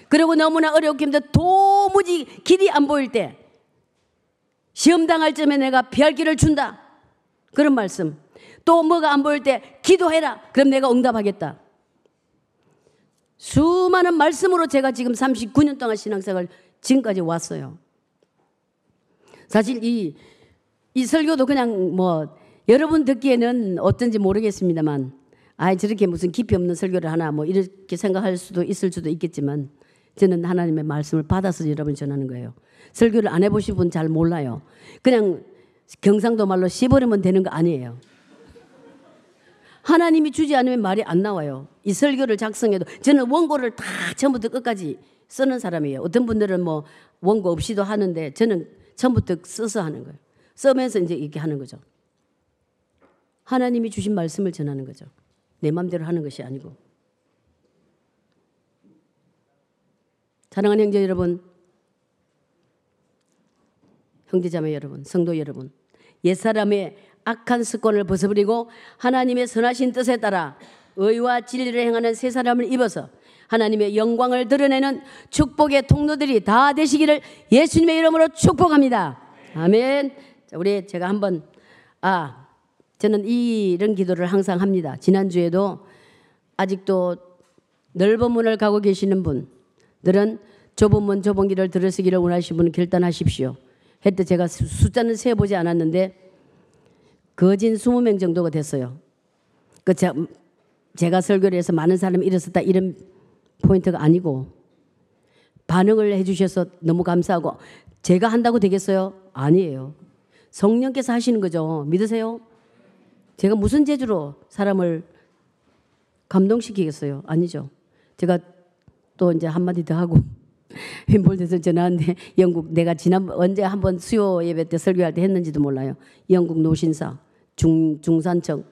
그리고 너무나 어렵고 힘들 도무지 길이 안 보일 때 시험 당할 점에 내가 피할 길을 준다. 그런 말씀. 또 뭐가 안 보일 때 기도해라. 그럼 내가 응답하겠다. 수많은 말씀으로 제가 지금 39년 동안 신앙생활 지금까지 왔어요. 사실 이, 이 설교도 그냥 뭐 여러분 듣기에는 어떤지 모르겠습니다만 아 저렇게 무슨 깊이 없는 설교를 하나 뭐 이렇게 생각할 수도 있을 수도 있겠지만 저는 하나님의 말씀을 받아서 여러분 전하는 거예요. 설교를 안 해보신 분 잘 몰라요. 그냥 경상도 말로 씹어내면 되는 거 아니에요. 하나님이 주지 않으면 말이 안 나와요. 이 설교를 작성해도 저는 원고를 다 처음부터 끝까지 쓰는 사람이에요. 어떤 분들은 뭐 원고 없이도 하는데 저는 처음부터 써서 하는 거예요. 써면서 이제 이렇게 하는 거죠. 하나님이 주신 말씀을 전하는 거죠. 내 마음대로 하는 것이 아니고. 사랑하는 형제 여러분, 형제자매 여러분, 성도 여러분, 옛사람의 악한 습관을 벗어버리고 하나님의 선하신 뜻에 따라 의와 진리를 행하는 새 사람을 입어서 하나님의 영광을 드러내는 축복의 통로들이 다 되시기를 예수님의 이름으로 축복합니다. 아멘. 자, 우리 제가 한번 아 저는 이런 기도를 항상 합니다. 지난주에도 아직도 넓은 문을 가고 계시는 분 들은 좁은 문 좁은 길을 들으시기를 원하시는 분 결단하십시오. 했때 제가 숫자는 세보지 않았는데 거진 20명 정도가 됐어요. 그 제, 제가 설교를 해서 많은 사람이 일어섰다 이런 포인트가 아니고 반응을 해주셔서 너무 감사하고 제가 한다고 되겠어요? 아니에요. 성령께서 하시는 거죠. 믿으세요? 제가 무슨 재주로 사람을 감동시키겠어요? 아니죠. 제가 또 이제 한마디 더 하고 [LAUGHS] 윈볼드에서 전화한데 영국 내가 지난 언제 한번 수요 예배 때 설교할 때 했는지도 몰라요. 영국 노신사 중 중산청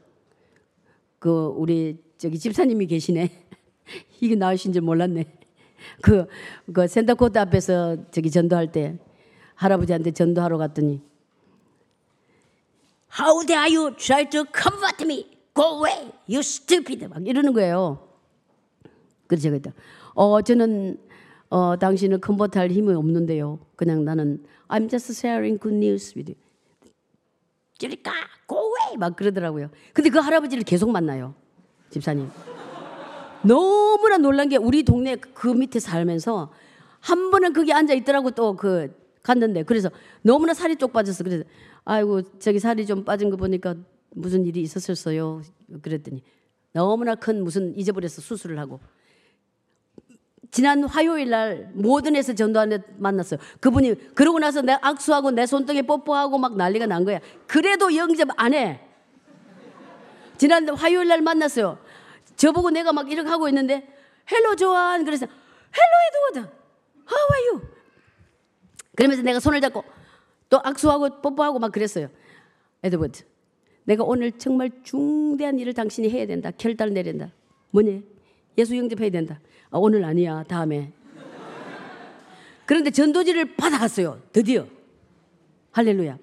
그 우리 저기 집사님이 계시네. [LAUGHS] 이게 나으신 줄 몰랐네. 그, 그 센터코트 앞에서 저기 전도할 때 할아버지한테 전도하러 갔더니 How dare you try to comfort me? Go away, you stupid. 막 이러는 거예요. 그래서 제가. 어, 저는 어, 당신을 컨버트할 힘이 없는데요. 그냥 나는 I'm just sharing good news with you. 저리가 go away 막 그러더라고요. 근데 그 할아버지를 계속 만나요. 집사님. 너무나 놀란 게 우리 동네 그 밑에 살면서 한 번은 거기 앉아 있더라고 또 그 갔는데 그래서 너무나 살이 쪽 빠졌어. 그래서 아이고 저기 살이 좀 빠진 거 보니까 무슨 일이 있었었어요. 그랬더니 너무나 큰 무슨 잊어버려서 수술을 하고 지난 화요일 날 모든에서 전도하는 만났어요. 그분이 그러고 나서 내 악수하고 내 손등에 뽀뽀하고 막 난리가 난 거야. 그래도 영접 안 해. 지난 화요일 날 만났어요. 저보고 내가 막 이렇게 하고 있는데 hello 조한 그래서 hello 에드워드 how are you? 그러면서 내가 손을 잡고 또 악수하고 뽀뽀하고 막 그랬어요. 에드워드 내가 오늘 정말 중대한 일을 당신이 해야 된다. 결단을 내린다. 뭐니? 예수 영접해야 된다. 아, 오늘 아니야. 다음에. 그런데 전도지를 받아갔어요. 드디어. 할렐루야.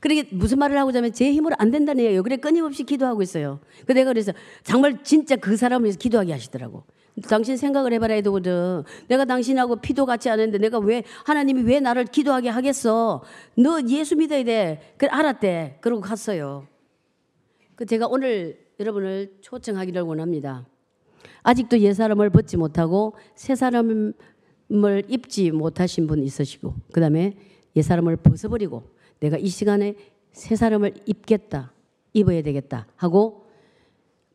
그러게 무슨 말을 하고자 하면 제 힘으로 안 된다는 얘기예요. 그래 끊임없이 기도하고 있어요. 그 내가 그래서 정말 진짜 그 사람을 위해서 기도하게 하시더라고. 당신 생각을 해봐라 에드워드. 내가 당신하고 피도 같지 않은데 내가 왜 하나님이 왜 나를 기도하게 하겠어? 너 예수 믿어야 돼. 그래 알았대. 그러고 갔어요. 그 제가 오늘 여러분을 초청하기를 원합니다. 아직도 옛 사람을 벗지 못하고 새 사람을 입지 못하신 분 있으시고 그 다음에 옛 사람을 벗어버리고 내가 이 시간에 새 사람을 입겠다. 입어야 되겠다. 하고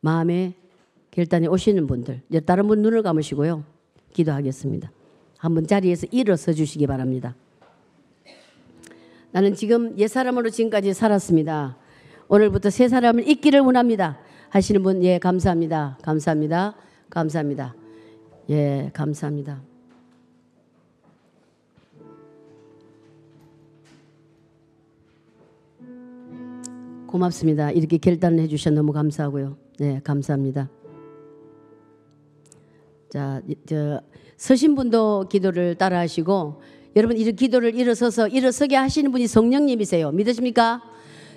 마음에 결단이 오시는 분들, 다른 분 눈을 감으시고요. 기도하겠습니다. 한번 자리에서 일어서 주시기 바랍니다. 나는 지금 옛 사람으로 지금까지 살았습니다. 오늘부터 새 사람을 잊기를 원합니다. 하시는 분, 예, 감사합니다. 감사합니다. 감사합니다. 예, 감사합니다. 고맙습니다. 이렇게 결단을 해주셔 너무 감사하고요. 네, 감사합니다. 자, 저 서신 분도 기도를 따라하시고 여러분 이 기도를 일어서서 일어서게 하시는 분이 성령님이세요. 믿으십니까?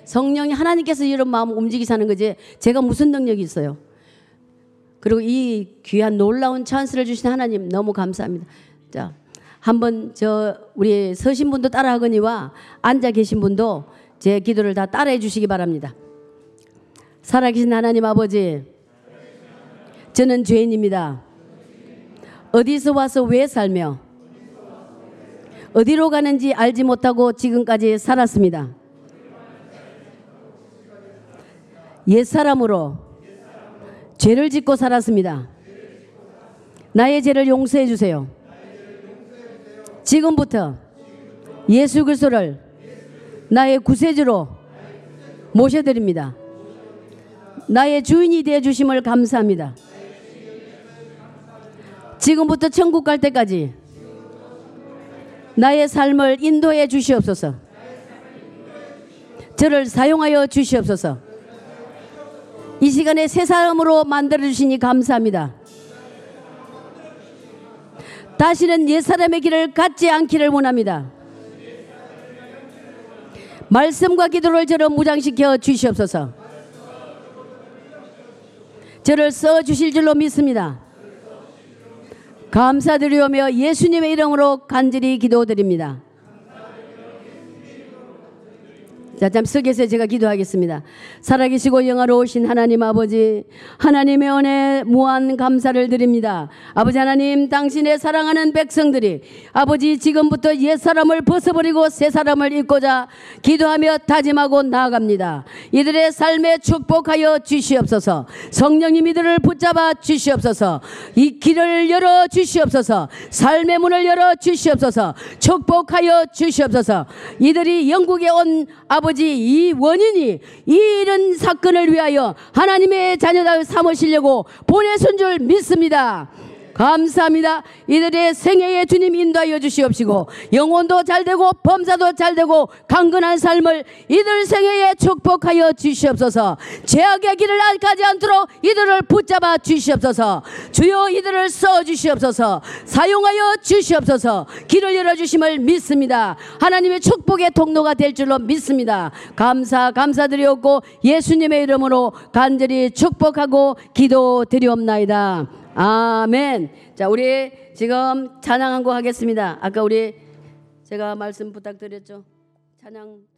성령이 하나님께서 이런 마음을 움직이사는 거지 제가 무슨 능력이 있어요. 그리고 이 귀한 놀라운 찬스를 주신 하나님 너무 감사합니다. 자, 한번 저 우리 서신 분도 따라하거니와 앉아 계신 분도 제 기도를 다 따라해 주시기 바랍니다. 살아계신 하나님 아버지, 저는 죄인입니다. 어디서 와서 왜 살며 어디로 가는지 알지 못하고 지금까지 살았습니다. 옛사람으로 죄를 짓고 살았습니다. 나의 죄를 용서해 주세요. 지금부터 예수 그리스도를 나의 구세주로 모셔드립니다. 나의 주인이 되어 주심을 감사합니다. 지금부터 천국 갈 때까지 나의 삶을 인도해 주시옵소서. 저를 사용하여 주시옵소서. 이 시간에 새 사람으로 만들어 주시니 감사합니다. 다시는 옛 사람의 길을 갖지 않기를 원합니다. 말씀과 기도를 저를 무장시켜 주시옵소서. 저를 써 주실 줄로 믿습니다. 감사드리오며 예수님의 이름으로 간절히 기도드립니다. 자, 잠시 서계서 제가 기도하겠습니다. 살아계시고 영화로우신 하나님 아버지, 하나님의 은혜 무한 감사를 드립니다. 아버지 하나님, 당신의 사랑하는 백성들이 아버지 지금부터 옛 사람을 벗어버리고 새 사람을 입고자 기도하며 다짐하고 나아갑니다. 이들의 삶에 축복하여 주시옵소서. 성령님 이들을 붙잡아 주시옵소서. 이 길을 열어 주시옵소서. 삶의 문을 열어 주시옵소서. 축복하여 주시옵소서. 이들이 영국에 온 아버지 아버지 이 원인이 이런 사건을 위하여 하나님의 자녀들 삼으시려고 보내선 줄 믿습니다. 감사합니다. 이들의 생애에 주님 인도하여 주시옵시고 영혼도 잘되고 범사도 잘되고 강건한 삶을 이들 생애에 축복하여 주시옵소서. 죄악의 길을 가지 않도록 이들을 붙잡아 주시옵소서. 주여 이들을 써 주시옵소서. 사용하여 주시옵소서. 길을 열어 주심을 믿습니다. 하나님의 축복의 통로가 될 줄로 믿습니다. 감사 감사드리옵고 예수님의 이름으로 간절히 축복하고 기도드리옵나이다. 아멘. 자, 우리 지금 찬양 한곡 하겠습니다. 아까 우리 제가 말씀 부탁드렸죠. 찬양.